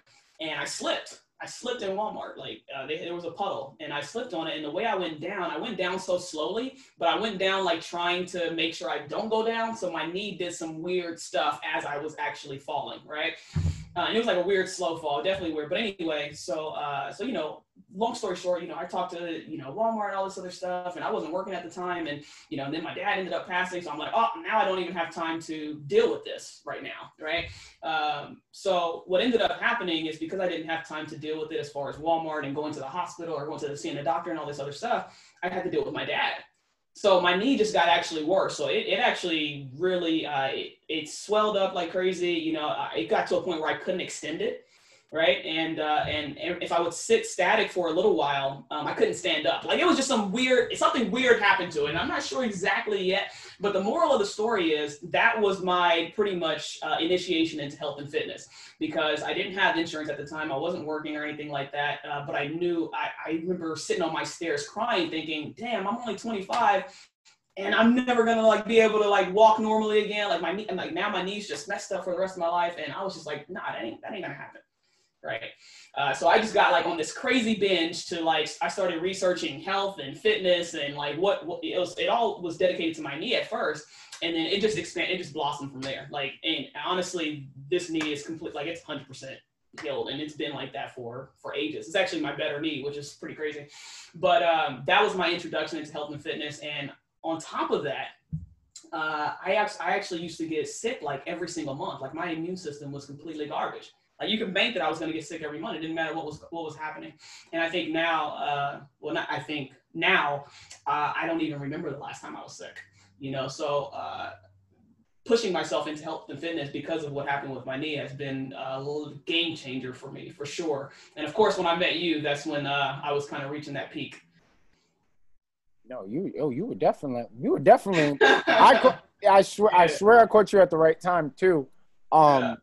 [SPEAKER 3] and I slipped. I slipped in Walmart. Like uh, they, there was a puddle, and I slipped on it. And the way I went down, I went down so slowly, but I went down like trying to make sure I don't go down. So my knee did some weird stuff as I was actually falling, right? Uh, and it was like a weird slow fall, definitely weird. But anyway, so uh, so you know, long story short, you know, I talked to you know Walmart and all this other stuff, and I wasn't working at the time, and you know, and then my dad ended up passing, so I'm like, oh, now I don't even have time to deal with this right now, right? Um, so what ended up happening is because I didn't have time to deal with it as far as Walmart and going to the hospital or going to the, seeing the doctor and all this other stuff, I had to deal with my dad. So my knee just got actually worse. So it, it actually really uh, it, it swelled up like crazy. You know, it got to a point where I couldn't extend it, right? And uh, and if I would sit static for a little while, um, I couldn't stand up. Like it was just some weird, something weird happened to it. And I'm not sure exactly yet. But the moral of the story is that was my pretty much uh, initiation into health and fitness because I didn't have insurance at the time. I wasn't working or anything like that. Uh, but I knew, I, I remember sitting on my stairs crying, thinking, damn, I'm only 25 and I'm never gonna like be able to like walk normally again. Like my knee, and like now my knees just messed up for the rest of my life. And I was just like, nah, that ain't, that ain't gonna happen. Right. Uh, so I just got like on this crazy binge to like I started researching health and fitness and like what, what it was. It all was dedicated to my knee at first, and then it just expanded. It just blossomed from there. Like and honestly, this knee is complete. Like it's hundred percent healed, and it's been like that for for ages. It's actually my better knee, which is pretty crazy. But um, that was my introduction into health and fitness. And on top of that, uh, I, actually, I actually used to get sick like every single month. Like my immune system was completely garbage. Like you could bank that I was going to get sick every month. It didn't matter what was what was happening. And I think now, uh, well, not I think now, uh, I don't even remember the last time I was sick. You know, so uh, pushing myself into health and fitness because of what happened with my knee has been a little game changer for me, for sure. And of course, when I met you, that's when uh, I was kind of reaching that peak.
[SPEAKER 1] No, you oh you were definitely you were definitely I (laughs) I swear I swear I caught you at the right time too. Um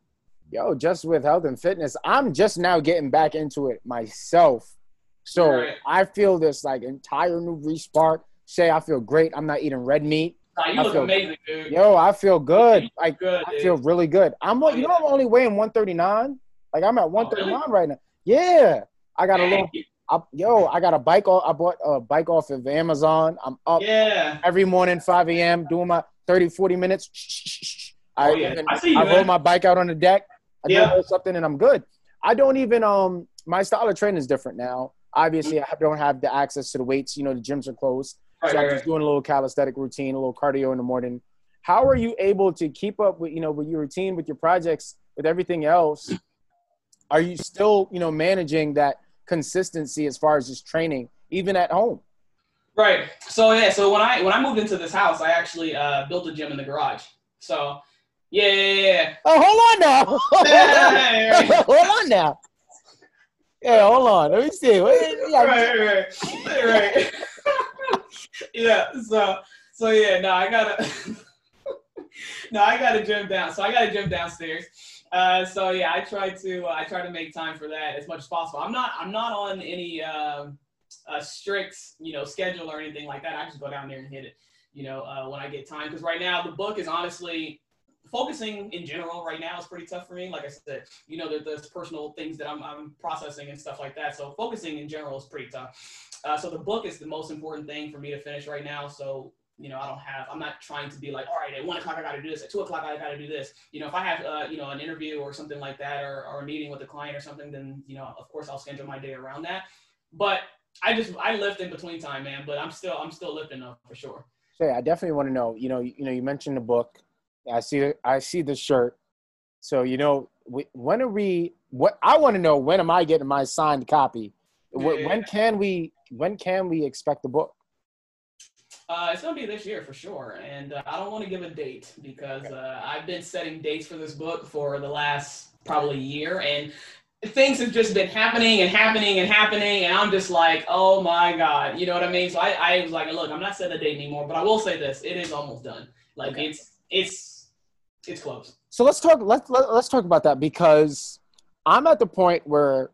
[SPEAKER 1] yo, just with health and fitness, I'm just now getting back into it myself. So
[SPEAKER 3] Right.
[SPEAKER 1] I feel this like entire new respark. Say I feel great. I'm not eating red meat.
[SPEAKER 3] Nah, you
[SPEAKER 1] I
[SPEAKER 3] look
[SPEAKER 1] feel-
[SPEAKER 3] amazing, dude.
[SPEAKER 1] Yo, I feel good. Like
[SPEAKER 3] Good,
[SPEAKER 1] I
[SPEAKER 3] dude.
[SPEAKER 1] feel really good. I'm you know I'm only weighing 139. Like I'm at 139 right now. Yeah. I got a little I, yo, I got a bike. Off, I bought a bike off of Amazon. I'm up
[SPEAKER 3] Yeah.
[SPEAKER 1] every morning, 5 a.m., doing my 30, 40 minutes. I,
[SPEAKER 3] Oh, yeah. I see you,
[SPEAKER 1] I roll my bike out on the deck. I do
[SPEAKER 3] Yeah.
[SPEAKER 1] little something and I'm good. I don't even, um, my style of training is different now. Obviously, I don't have the access to the weights. You know, the gyms are closed.
[SPEAKER 3] Right,
[SPEAKER 1] so I'm
[SPEAKER 3] right,
[SPEAKER 1] just
[SPEAKER 3] right.
[SPEAKER 1] doing a little calisthenic routine, a little cardio in the morning. How are you able to keep up with, you know, with your routine, with your projects, with everything else? Are you still, you know, managing that consistency as far as just training, even at home?
[SPEAKER 3] Right. So yeah. So when I when I moved into this house, I actually uh, built a gym in the garage. So yeah, yeah, yeah.
[SPEAKER 1] Oh, hold on now. (laughs) (laughs) hold on now. Yeah, hold on. Let me see. Wait,
[SPEAKER 3] yeah. right, right, right. (laughs) yeah. So so yeah. No, I gotta. no, I gotta gym down. So I gotta gym downstairs. Uh, so yeah, I try to uh, I try to make time for that as much as possible. I'm not I'm not on any uh, strict you know schedule or anything like that. I just go down there and hit it. You know uh, when I get time because right now the book is honestly focusing in general right now is pretty tough for me. Like I said, you know, there, there's personal things that I'm, I'm processing and stuff like that. So focusing in general is pretty tough. Uh, so the book is the most important thing for me to finish right now. So you know, I don't have, I'm not trying to be like, all right, at one o'clock I got to do this, at two o'clock I got to do this. You know, if I have, uh, you know, an interview or something like that, or, or a meeting with a client or something, then you know, of course I'll schedule my day around that. But I just I lift in between time, man. But I'm still I'm still lifting up for sure.
[SPEAKER 1] So I definitely want to know. You know, you know, you mentioned the book. I see I see the shirt. So you know, when are we? What I want to know when am I getting my signed copy? Yeah. When can we? When can we expect the book?
[SPEAKER 3] Uh, it's gonna be this year for sure, and uh, I don't want to give a date because uh, I've been setting dates for this book for the last probably year, and things have just been happening and happening and happening, and I'm just like, oh my god, you know what I mean? So I, I was like, look, I'm not setting a date anymore, but I will say this: it is almost done. Like okay. it's it's it's close.
[SPEAKER 1] So let's talk. Let's let, us let us talk about that because I'm at the point where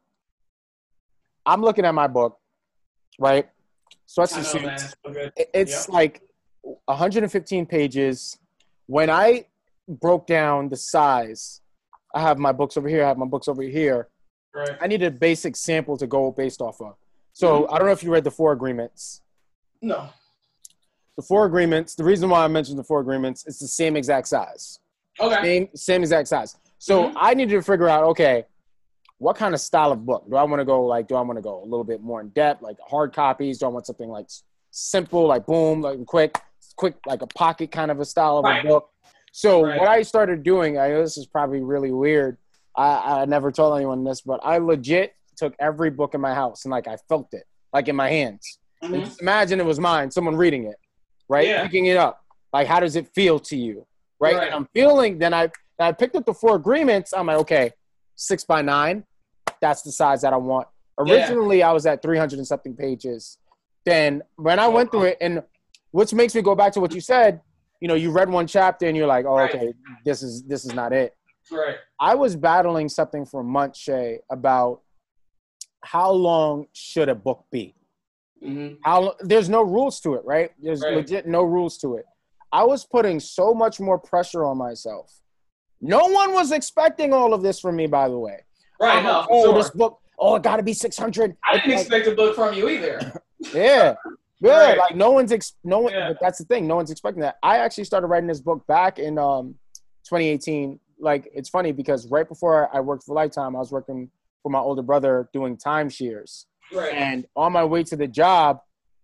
[SPEAKER 1] I'm looking at my book, right? Sweats and Suits. It's yep. like 115 pages. When I broke down the size, I have my books over here. I have my books over here. Right. I need a basic sample to go based off of. So mm-hmm. I don't know if you read the four agreements.
[SPEAKER 3] No.
[SPEAKER 1] The four agreements. The reason why I mentioned the four agreements, is the same exact size.
[SPEAKER 3] Okay.
[SPEAKER 1] Same same exact size. So mm-hmm. I needed to figure out, okay, what kind of style of book do I want to go? Like, do I want to go a little bit more in depth, like hard copies? Do I want something like simple, like boom, like quick, quick, like a pocket kind of a style of right. a book? So right. what I started doing, I know this is probably really weird. I, I never told anyone this, but I legit took every book in my house and like I felt it, like in my hands. Mm-hmm. imagine it was mine, someone reading it, right? Yeah. Picking it up. Like, how does it feel to you, right? right. And I'm feeling. Then I, I picked up the four agreements. I'm like, okay, six by nine. That's the size that I want. Originally, yeah. I was at 300 and something pages. Then when I went through it, and which makes me go back to what you said, you know, you read one chapter and you're like, oh, okay, this is this is not it.
[SPEAKER 3] Right.
[SPEAKER 1] I was battling something for months, Shay, about how long should a book be. Mm-hmm. How there's no rules to it, right? There's right. legit no rules to it. I was putting so much more pressure on myself no one was expecting all of this from me, by the way.
[SPEAKER 3] Right. No,
[SPEAKER 1] oh, sure. this book. Oh, it got to be six hundred.
[SPEAKER 3] I didn't like, expect a book from you either. (laughs)
[SPEAKER 1] yeah. Yeah, right. like no one's ex- no one. Yeah. that's the thing. No one's expecting that. I actually started writing this book back in um, 2018. Like it's funny because right before I worked for Lifetime, I was working for my older brother doing timeshares.
[SPEAKER 3] Right.
[SPEAKER 1] And on my way to the job,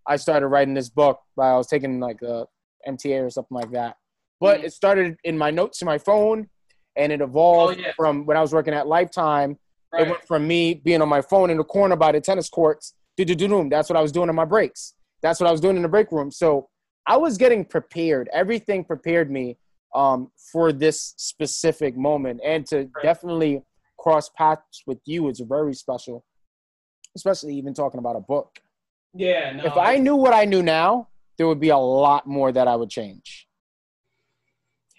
[SPEAKER 1] I started writing this book. I was taking like a MTA or something like that. But mm-hmm. it started in my notes in my phone, and it evolved oh, yeah. from when I was working at Lifetime. Right. It went from me being on my phone in the corner by the tennis courts. Do do do That's what I was doing in my breaks. That's what I was doing in the break room. So I was getting prepared. Everything prepared me um, for this specific moment, and to right. definitely cross paths with you is very special. Especially even talking about a book.
[SPEAKER 3] Yeah. No,
[SPEAKER 1] if I knew what I knew now, there would be a lot more that I would change.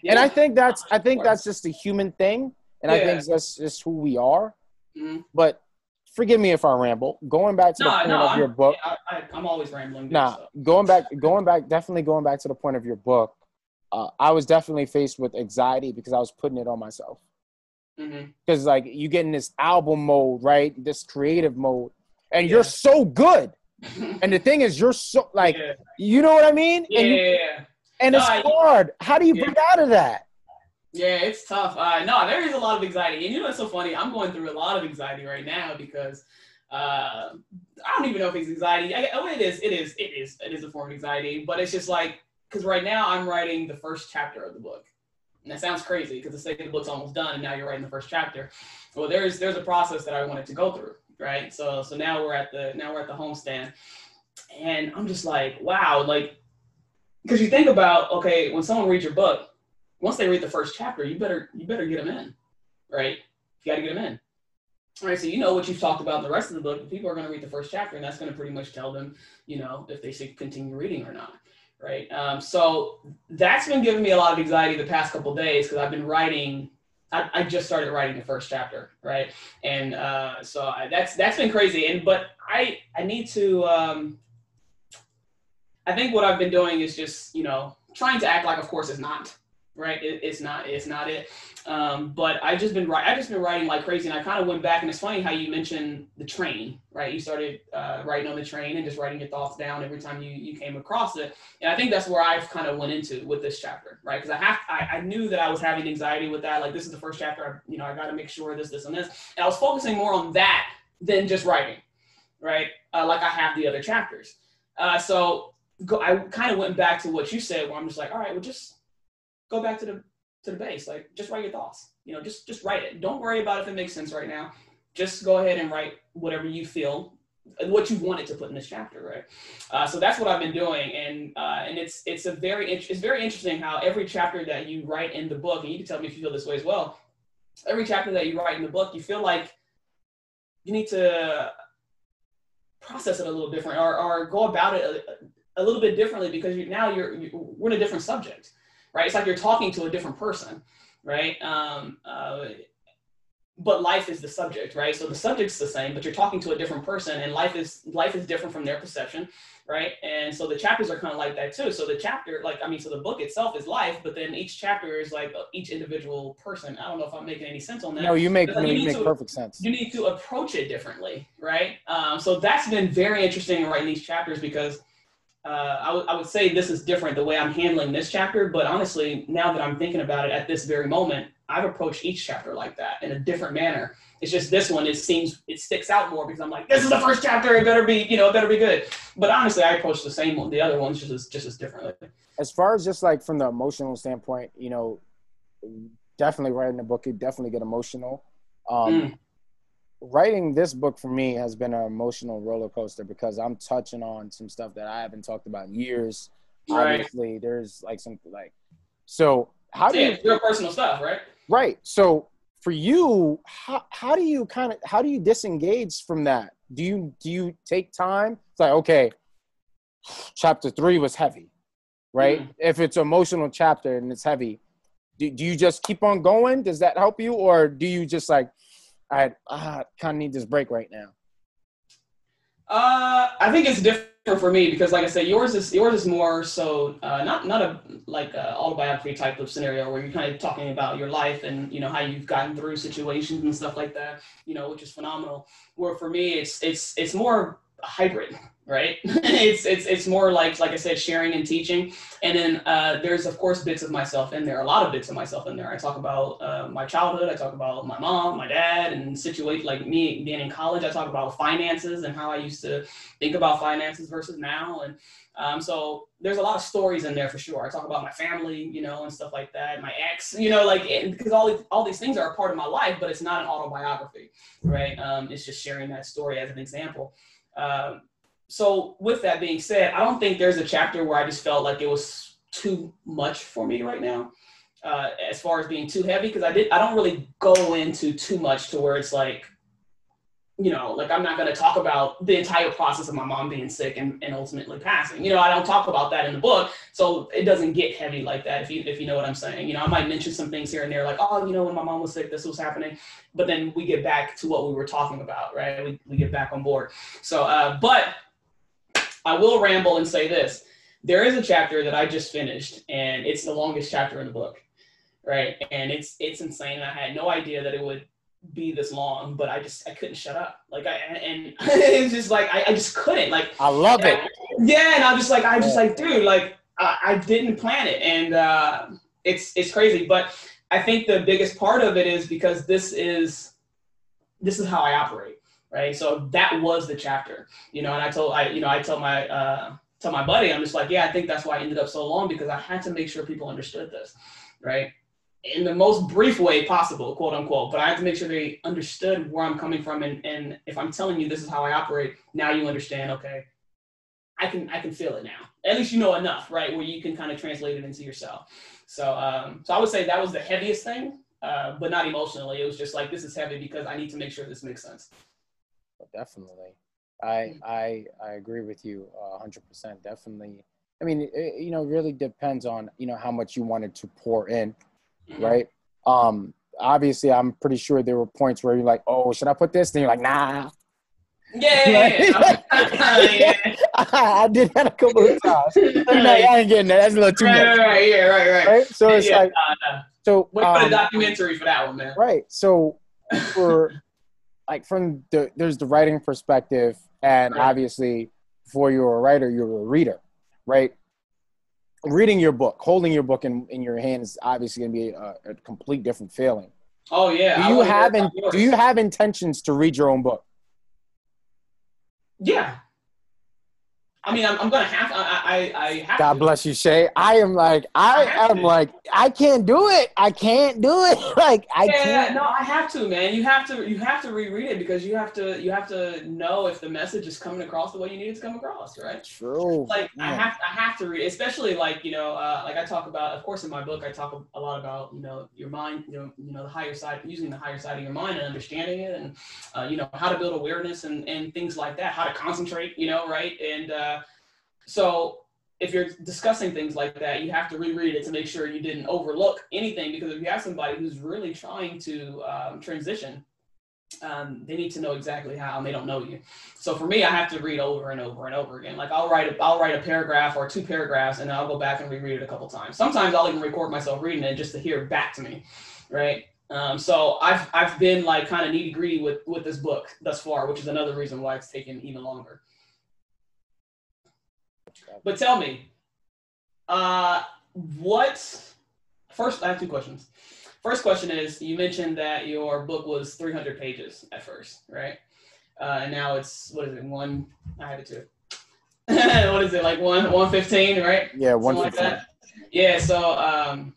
[SPEAKER 1] Yeah. And I think that's I think that's just a human thing, and yeah. I think that's just who we are. Mm-hmm. But forgive me if I ramble. Going back to no, the point no, of
[SPEAKER 3] I'm,
[SPEAKER 1] your book,
[SPEAKER 3] yeah, I, am always rambling.
[SPEAKER 1] Nah, so. going back, going back, definitely going back to the point of your book. Uh, I was definitely faced with anxiety because I was putting it on myself. Because mm-hmm. like you get in this album mode, right? This creative mode, and you're so good. And the thing is, you're so like, you know what I mean?
[SPEAKER 3] Yeah.
[SPEAKER 1] And
[SPEAKER 3] you,
[SPEAKER 1] and it's hard. How do you yeah. break out of that?
[SPEAKER 3] Yeah, it's tough. Uh, no, there is a lot of anxiety, and you know what's so funny? I'm going through a lot of anxiety right now because uh, I don't even know if it's anxiety. I, oh, it is. It is. It is. It is a form of anxiety, but it's just like because right now I'm writing the first chapter of the book. And that sounds crazy because the second book's almost done, and now you're writing the first chapter. Well, there's there's a process that I wanted to go through, right? So so now we're at the now we're at the homestand, and I'm just like, wow, like because you think about okay when someone reads your book once they read the first chapter you better you better get them in right? You got to get them in. All right so you know what you've talked about in the rest of the book people are going to read the first chapter and that's going to pretty much tell them you know if they should continue reading or not right? Um, so that's been giving me a lot of anxiety the past couple days because i've been writing I, I, just started writing the first chapter right and uh, so I, that's that's been crazy and but i i need to um, I think what I've been doing is just, you know, trying to act like, of course, it's not. Right? It, it's not it's not it. Um, but i've just been writing. I just been writing like crazy, and I kind of went back. And it's funny how you mentioned the train, right? You started uh, writing on the train and just writing your thoughts down every time you you came across it. And I think that's where I've kind of went into with this chapter, right? Because I have I, I knew that I was having anxiety with that. Like this is the first chapter. I, you know, I got to make sure this, this, and this. And I was focusing more on that than just writing, right? Uh, like I have the other chapters. Uh, so go, I kind of went back to what you said, where I'm just like, all right, well, just go back to the to the base. Like, just write your thoughts. You know, just just write it. Don't worry about if it makes sense right now. Just go ahead and write whatever you feel, what you wanted to put in this chapter, right? Uh, so that's what I've been doing, and uh, and it's it's a very it's very interesting how every chapter that you write in the book, and you can tell me if you feel this way as well. Every chapter that you write in the book, you feel like you need to process it a little different or, or go about it a, a little bit differently because you, now you're, you're we're in a different subject right? It's like you're talking to a different person, right? Um, uh, but life is the subject, right? So the subject's the same, but you're talking to a different person, and life is life is different from their perception, right? And so the chapters are kind of like that too. So the chapter, like I mean, so the book itself is life, but then each chapter is like each individual person. I don't know if I'm making any sense on that.
[SPEAKER 1] No, you make you, you make to, perfect sense.
[SPEAKER 3] You need to approach it differently, right? Um, so that's been very interesting in writing these chapters because uh, I, w- I would say this is different the way I'm handling this chapter, but honestly, now that I'm thinking about it at this very moment, I've approached each chapter like that in a different manner. It's just this one, it seems it sticks out more because I'm like, this is the first chapter, it better be, you know, it better be good. But honestly, I approach the same one, the other ones just as just as differently.
[SPEAKER 1] As far as just like from the emotional standpoint, you know, definitely writing a book, you definitely get emotional. Um, mm writing this book for me has been an emotional roller coaster because I'm touching on some stuff that I haven't talked about in years. Right. Obviously, there's like some like so. How do you
[SPEAKER 3] your personal stuff, right?
[SPEAKER 1] Right. So for you, how how do you kind of how do you disengage from that? Do you do you take time? It's like okay, chapter three was heavy, right? Mm. If it's emotional chapter and it's heavy, do, do you just keep on going? Does that help you, or do you just like I uh, kind of need this break right now?
[SPEAKER 3] Uh, I think it's different for me because, like I said, yours is yours is more so uh, not not a like a autobiography type of scenario where you're kind of talking about your life and you know how you've gotten through situations and stuff like that. You know, which is phenomenal. Where for me, it's it's it's more hybrid right? (laughs) It's it's it's more like like i said sharing and teaching. And then uh, there's of course bits of myself in there a lot of bits of myself in there. I talk about uh, my childhood i talk about my mom my dad and situate like me being in college i talk about finances and how i used to think about finances versus now. And um, so there's a lot of stories in there for sure. I talk about my family you know and stuff like that my ex you know like because all these, all these things are a part of my life but it's not an autobiography right? Um, it's just sharing that story as an example um, so with that being said, I don't think there's a chapter where I just felt like it was too much for me right now. Uh, as far as being too heavy, because I did I don't really go into too much to where it's like, you know, like I'm not gonna talk about the entire process of my mom being sick and, and ultimately passing. You know, I don't talk about that in the book. So it doesn't get heavy like that if you if you know what I'm saying. You know, I might mention some things here and there, like, oh, you know, when my mom was sick, this was happening. But then we get back to what we were talking about, right? We, we get back on board. So uh, but I will ramble and say this. There is a chapter that I just finished, and it's the longest chapter in the book, right? And it's it's insane. I had no idea that it would be this long, but I just I couldn't shut up. Like I and (laughs) it's just like I, I just couldn't. Like
[SPEAKER 1] I love it. I,
[SPEAKER 3] yeah, and I'm just like I just like dude, like I, I didn't plan it, and uh, it's it's crazy. But I think the biggest part of it is because this is this is how I operate right? So that was the chapter, you know. And I told I, you know, I told my uh, tell my buddy, I'm just like, yeah, I think that's why I ended up so long because I had to make sure people understood this, right? In the most brief way possible, quote unquote. But I had to make sure they understood where I'm coming from, and and if I'm telling you this is how I operate, now you understand. Okay, I can I can feel it now. At least you know enough, right, where you can kind of translate it into yourself. So um, so I would say that was the heaviest thing, uh, but not emotionally. It was just like this is heavy because I need to make sure this makes sense
[SPEAKER 1] definitely. I mm. I I agree with you hundred percent. Definitely. I mean, it, you know, really depends on you know how much you wanted to pour in, mm-hmm. right? Um, obviously, I'm pretty sure there were points where you're like, "Oh, should I put this?" And you're like, "Nah."
[SPEAKER 3] Yeah, yeah, yeah. (laughs) yeah. (laughs)
[SPEAKER 1] I did that a couple of times. no, I ain't getting that. That's a little too
[SPEAKER 3] right,
[SPEAKER 1] much.
[SPEAKER 3] right, right, yeah, right, right.
[SPEAKER 1] Right? So it's
[SPEAKER 3] yeah,
[SPEAKER 1] like
[SPEAKER 3] nah, nah.
[SPEAKER 1] so
[SPEAKER 3] Wait for the
[SPEAKER 1] um,
[SPEAKER 3] documentary for that one, man.
[SPEAKER 1] right. So for (laughs) like from the there's the writing perspective and
[SPEAKER 3] Right.
[SPEAKER 1] obviously before you're a writer, you're a reader, right? Reading your book, holding your book in, in your hand is obviously going to be a, a complete different feeling.
[SPEAKER 3] Oh yeah.
[SPEAKER 1] Do you have in, do you have intentions to read your own book?
[SPEAKER 3] Yeah. I mean, I'm, I'm gonna have. I I, I have.
[SPEAKER 1] God
[SPEAKER 3] to.
[SPEAKER 1] bless you, Shay. I am like, I
[SPEAKER 3] I
[SPEAKER 1] am
[SPEAKER 3] to.
[SPEAKER 1] like, I can't do it. I can't do it. (laughs) Like, I
[SPEAKER 3] yeah,
[SPEAKER 1] can't.
[SPEAKER 3] no, I have to, man. You have to, you have to reread it because you have to, you have to know if the message is coming across the way you need it to come across, right?
[SPEAKER 1] True.
[SPEAKER 3] Like I have, I have to read, especially like you know, uh, like I talk about, of course, in my book, I talk a lot about you know your mind, you know, you know the higher side, using the higher side of your mind and understanding it, and uh, you know how to build awareness and and things like that, how to concentrate, you know, right? And uh, so if you're discussing things like that, you have to reread it to make sure you didn't overlook anything. Because if you have somebody who's really trying to um, transition, um, they need to know exactly how, and they don't know you. So for me, I have to read over and over and over again. Like I'll write a, I'll write a paragraph or two paragraphs, and then I'll go back and reread it a couple times. Sometimes I'll even record myself reading it just to hear back to me, right? Um, so I've I've been like kind of nitty gritty with with this book thus far, which is another reason why it's taken even longer. But tell me, uh, what? First, I have two questions. First question is: You mentioned that your book was 300 pages at first, right? Uh, and now it's what is it? One. I have it too. (laughs) what is it like? One 115, right?
[SPEAKER 1] Yeah, one
[SPEAKER 3] Something like
[SPEAKER 1] fifteen.
[SPEAKER 3] Yeah. So, um,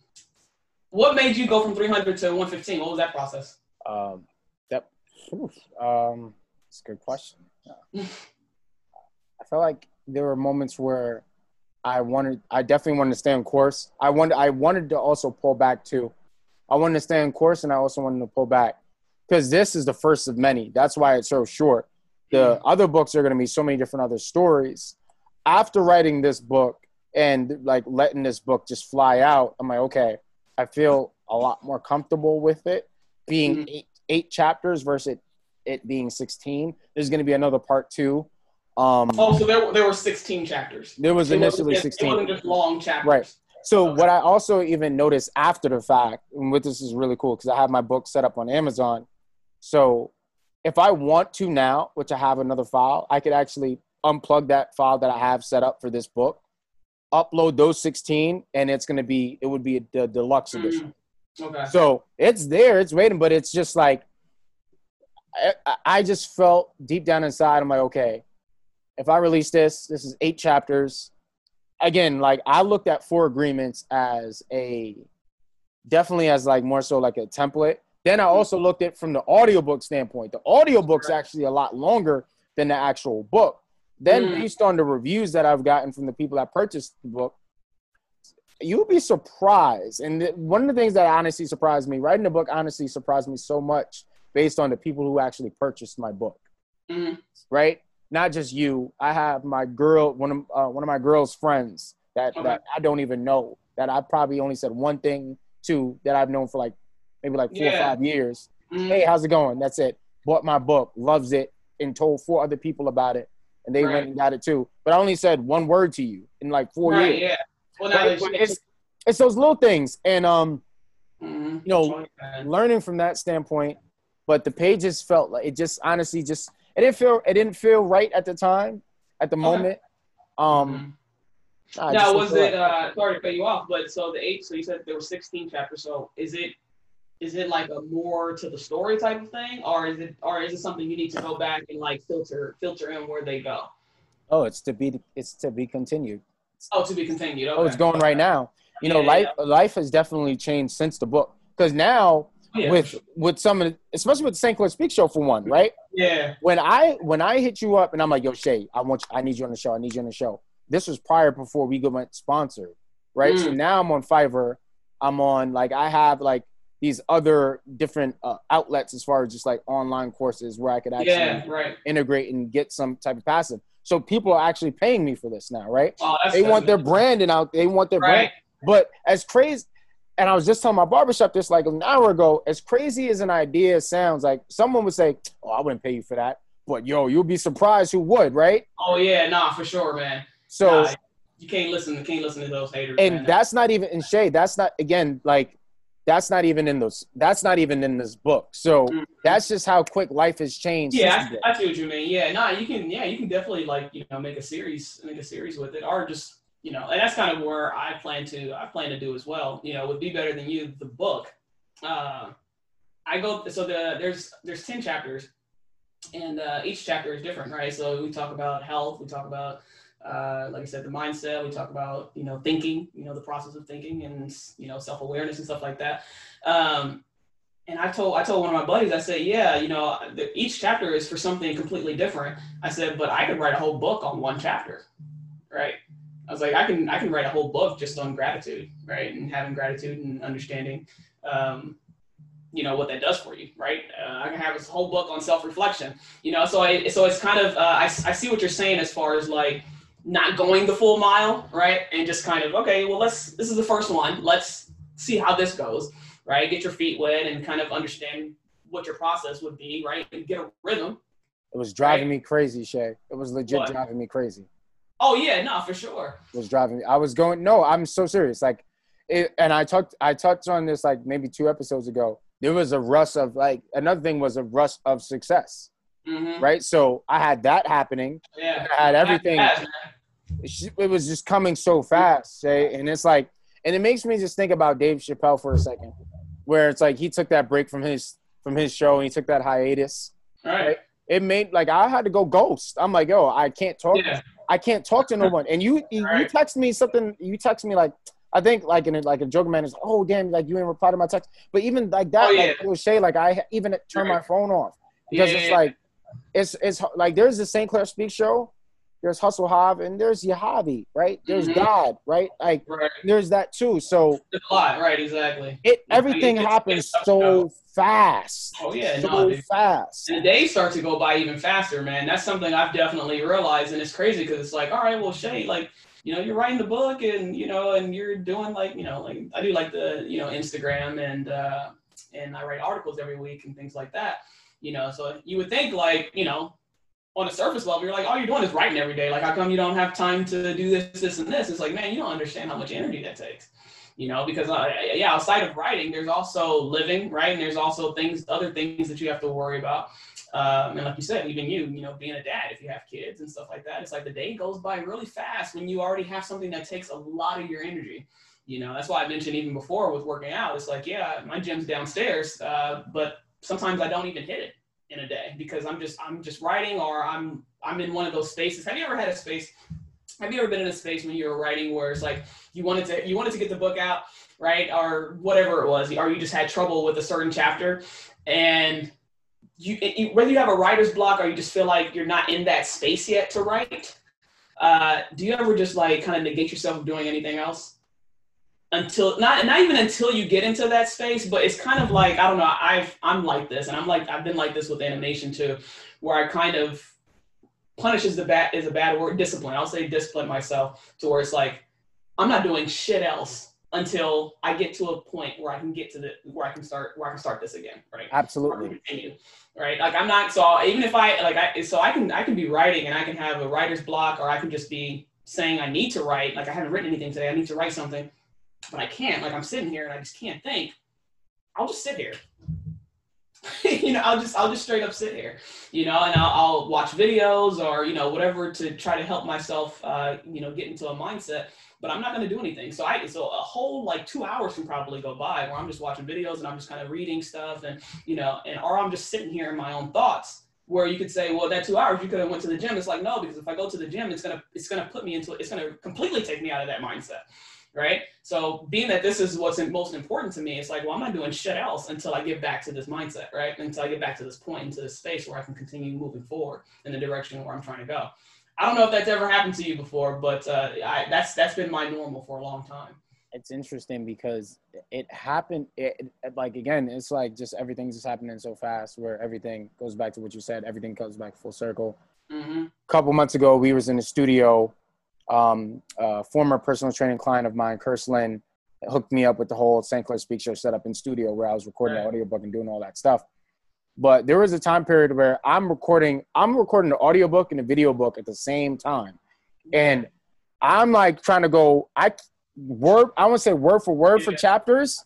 [SPEAKER 3] what made you go from 300 to 115? What was that process?
[SPEAKER 1] Um, that, oof, um, it's a good question. Yeah. (laughs) I felt like there were moments where I wanted, I definitely wanted to stay on course. I wanted, I wanted to also pull back too. I wanted to stay on course, and I also wanted to pull back because this is the first of many. That's why it's so short. The other books are going to be so many different other stories. After writing this book and like letting this book just fly out, I'm like, okay, I feel a lot more comfortable with it being
[SPEAKER 3] Mhm.
[SPEAKER 1] eight, eight chapters versus it, it being 16. There's going to be another part two. Um,
[SPEAKER 3] Oh, so there, there were 16 chapters.
[SPEAKER 1] there was
[SPEAKER 3] It
[SPEAKER 1] initially
[SPEAKER 3] just-
[SPEAKER 1] 16.
[SPEAKER 3] It wasn't just long chapters.
[SPEAKER 1] Right. So
[SPEAKER 3] Okay.
[SPEAKER 1] what I also even noticed after the fact, and what this is really cool because I have my book set up on Amazon. So if I want to now, which I have another file, I could actually unplug that file that I have set up for this book, upload those 16, and it's gonna be it would be the deluxe edition.
[SPEAKER 3] Mm, Okay.
[SPEAKER 1] So it's there, it's waiting, but it's just like I- I just felt deep down inside, I'm like, okay, if I release this, this is eight chapters. Again, like I looked at four agreements as a definitely as like more so like a template. Then I also looked at from the audiobook standpoint. The audiobook's actually a lot longer than the actual book. Then
[SPEAKER 3] Mm.
[SPEAKER 1] based on the reviews that I've gotten from the people that purchased the book, you'll be surprised. And th- one of the things that honestly surprised me, writing the book honestly surprised me so much based on the people who actually purchased my book,
[SPEAKER 3] Mhm.
[SPEAKER 1] right? Not just you. I have my girl, one of uh, one of my girl's friends that,
[SPEAKER 3] Okay.
[SPEAKER 1] that I don't even know that I probably only said one thing to that I've known for like maybe like four or five years.
[SPEAKER 3] Mhm.
[SPEAKER 1] Hey, how's it going? That's it. Bought my book, loves it, and told four other people about it, and they
[SPEAKER 3] Right.
[SPEAKER 1] went and got it too. But I only said one word to you in like four
[SPEAKER 3] Right.
[SPEAKER 1] years.
[SPEAKER 3] Yeah. Well,
[SPEAKER 1] Right? it's it's those little things, and um,
[SPEAKER 3] Mhm.
[SPEAKER 1] you know, learning from that standpoint. But the pages felt like it just honestly just it didn't feel it didn't feel right at the time, at the
[SPEAKER 3] Okay.
[SPEAKER 1] moment. Um,
[SPEAKER 3] Mhm.
[SPEAKER 1] I
[SPEAKER 3] now was it uh sorry to cut you off but so the eight so you said there were 16 chapters so is it is it like a more to the story type of thing or is it or is it something you need to go back and like filter filter in where they go
[SPEAKER 1] Oh, it's to be it's to be continued.
[SPEAKER 3] oh to be continued okay.
[SPEAKER 1] Oh, it's going right now. You know,
[SPEAKER 3] Yeah,
[SPEAKER 1] life life has definitely changed since the book because now
[SPEAKER 3] yeah.
[SPEAKER 1] with with some especially with the St. Clair Speak Show for one, right?
[SPEAKER 3] yeah
[SPEAKER 1] When I when I hit you up and I'm like, yo, Shay, I want you, I need you on the show. I need you on the show. This was prior before we go went sponsored, right? So
[SPEAKER 3] Mm.
[SPEAKER 1] now I'm on Fiverr. I'm on like I have like these other different uh, outlets as far as just like online courses where I could actually
[SPEAKER 3] yeah right
[SPEAKER 1] integrate and get some type of passive. So people are actually paying me for this now, right?
[SPEAKER 3] oh
[SPEAKER 1] They want their branding out. They want their brand. But as crazy, and I was just telling my barbershop this like an hour ago, as crazy as an idea sounds, like someone would say, Oh, I wouldn't pay you for that. but yo, you'll be surprised who would, right?
[SPEAKER 3] Oh yeah, nah, for sure, man.
[SPEAKER 1] So
[SPEAKER 3] Nah, you can't listen. You can't listen to those haters.
[SPEAKER 1] and
[SPEAKER 3] man.
[SPEAKER 1] that's not even in shade. That's not again like that's not even in those. That's not even in this book. So
[SPEAKER 3] Mhm.
[SPEAKER 1] that's just how quick life has changed.
[SPEAKER 3] yeah. I, I see what you mean. Yeah, nah, you can. Yeah, you can definitely like you know make a series, make a series with it, or just you know, and that's kind of where I plan to. I plan to do as well. You know, with Be Better Than You, the book. Uh, I go so the there's there's ten chapters, and uh, each chapter is different, right? So we talk about health, we talk about uh, like I said, the mindset. We talk about you know thinking, you know the process of thinking, and you know self awareness and stuff like that. Um, and I told I told one of my buddies, I said, yeah, you know, the, each chapter is for something completely different. I said, but I could write a whole book on one chapter, right? I was like, I can I can write a whole book just on gratitude, right, and having gratitude and understanding, um, you know, what that does for you, right? Uh, I can have this whole book on self reflection, you know. So I so it's kind of uh, I I see what you're saying as far as like not going the full mile, right, and just kind of okay, well let's this is the first one, let's see how this goes right? Get your feet wet and kind of understand what your process would be, right? And get a rhythm.
[SPEAKER 1] It was driving
[SPEAKER 3] Right.
[SPEAKER 1] me crazy, Shay. It was legit
[SPEAKER 3] What?
[SPEAKER 1] driving me crazy.
[SPEAKER 3] Oh yeah, no, for sure.
[SPEAKER 1] Was driving me. I was going. No, I'm so serious. Like, it, and I talked. I touched on this like maybe two episodes ago. There was a rush of like another thing was a rush of success,
[SPEAKER 3] hmm
[SPEAKER 1] right? So I had that happening.
[SPEAKER 3] Yeah.
[SPEAKER 1] I had everything.
[SPEAKER 3] Fast.
[SPEAKER 1] It was just coming so fast, Shay. And it's like, and it makes me just think about Dave Chappelle for a second, where it's like he took that break from his from his show and he took that hiatus.
[SPEAKER 3] Right.
[SPEAKER 1] It made like I had to go ghost. I'm like, yo, I can't talk.
[SPEAKER 3] Yeah.
[SPEAKER 1] I can't talk to no one. And you you, you text me something. You text me like I think like in a, like a joke man is oh damn, like you didn't reply to my text. But even like that,
[SPEAKER 3] Oh, yeah.
[SPEAKER 1] like Shay, like I even turned my phone off because
[SPEAKER 3] Yeah,
[SPEAKER 1] it's
[SPEAKER 3] yeah,
[SPEAKER 1] like it's it's like there's the St. Clair Speak show, there's Hustle and there's Yahavy, right? There's
[SPEAKER 3] Mhm.
[SPEAKER 1] God, right? Like
[SPEAKER 3] Right.
[SPEAKER 1] there's that too. So
[SPEAKER 3] There's a lot. Right. Exactly.
[SPEAKER 1] it everything happens so fast.
[SPEAKER 3] Oh, yeah,
[SPEAKER 1] so
[SPEAKER 3] no, dude.
[SPEAKER 1] fast.
[SPEAKER 3] And the days start to go by even faster, man. That's something I've definitely realized, and it's crazy because it's like, all right, well, Shay, like, you know, you're writing the book, and you know, and you're doing like, you know, like I do like the, you know, Instagram, and uh, and I write articles every week and things like that. You know, so you would think like, you know, on a surface level, you're like, all you're doing is writing every day. Like, how come you don't have time to do this, this, and this? It's like, man, you don't understand how much energy that takes. You know, because uh, yeah, outside of writing, there's also living, right? And there's also things, other things that you have to worry about. Um, and like you said, even you, you know, being a dad, if you have kids and stuff like that, it's like the day goes by really fast when you already have something that takes a lot of your energy. You know, that's why I mentioned even before with working out. It's like, yeah, my gym's downstairs, uh, but sometimes I don't even hit it in a day because I'm just I'm just writing or I'm I'm in one of those spaces. Have you ever had a space? Have you ever been in a space when you were writing where it's like you wanted to you wanted to get the book out, right, or whatever it was, or you just had trouble with a certain chapter, and you, whether you have a writer's block or you just feel like you're not in that space yet to write, uh, do you ever just like kind of negate yourself from doing anything else? Until not not even until you get into that space, but it's kind of like I don't know. I've I'm like this, and I'm like I've been like this with animation too, where I kind of punishes the bad is a bad word. Discipline. I'll say discipline myself to where it's like I'm not doing shit else until I get to a point where I can get to the where I can start where I can start this again, right?
[SPEAKER 1] Absolutely.
[SPEAKER 3] continue right like i'm not so even if i like i so i can i can be writing and i can have a writer's block or i can just be saying i need to write like i haven't written anything today i need to write something but i can't like i'm sitting here and i just can't think i'll just sit here (laughs) you know i'll just i'll just straight up sit here you know and i'll, I'll watch videos or you know whatever to try to help myself uh, you know get into a mindset but i'm not going to do anything so i so a whole like two hours can probably go by where i'm just watching videos and i'm just kind of reading stuff and you know, and or I'm just sitting here in my own thoughts. Where you could say, well, that two hours you could have went to the gym. It's like no, because if I go to the gym, it's gonna it's gonna put me into it's gonna completely take me out of that mindset, right? So being that this is what's most important to me, it's like, well, I'm not doing shit else until I get back to this mindset, right? Until I get back to this point, into this space where I can continue moving forward in the direction where I'm trying to go. I don't know if that's ever happened to you before, but uh, I, that's that's been my normal for a long time.
[SPEAKER 1] it's interesting because it happened it, like again it's like just everything's just happening so fast where everything goes back to what you said everything comes back full circle
[SPEAKER 3] hmm
[SPEAKER 1] a couple months ago we was in the studio um a former personal training client of mine Lynn, hooked me up with the whole st clair speak show setup in studio where i was recording
[SPEAKER 3] Right.
[SPEAKER 1] the audiobook and doing all that stuff But there was a time period where I'm recording, I'm recording the audiobook and the video book at the same time. And I'm like trying to go, I word, I want to say word for word for chapters,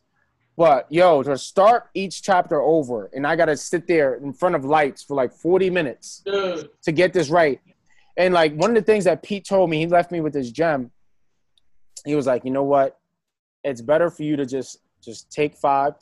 [SPEAKER 1] but yo, to start each chapter over, and I got to sit there in front of lights for like 40 minutes
[SPEAKER 3] Dude,
[SPEAKER 1] to get this right. And like one of the things that Pete told me, he left me with this gem. He was like, you know what? It's better for you to just just take five,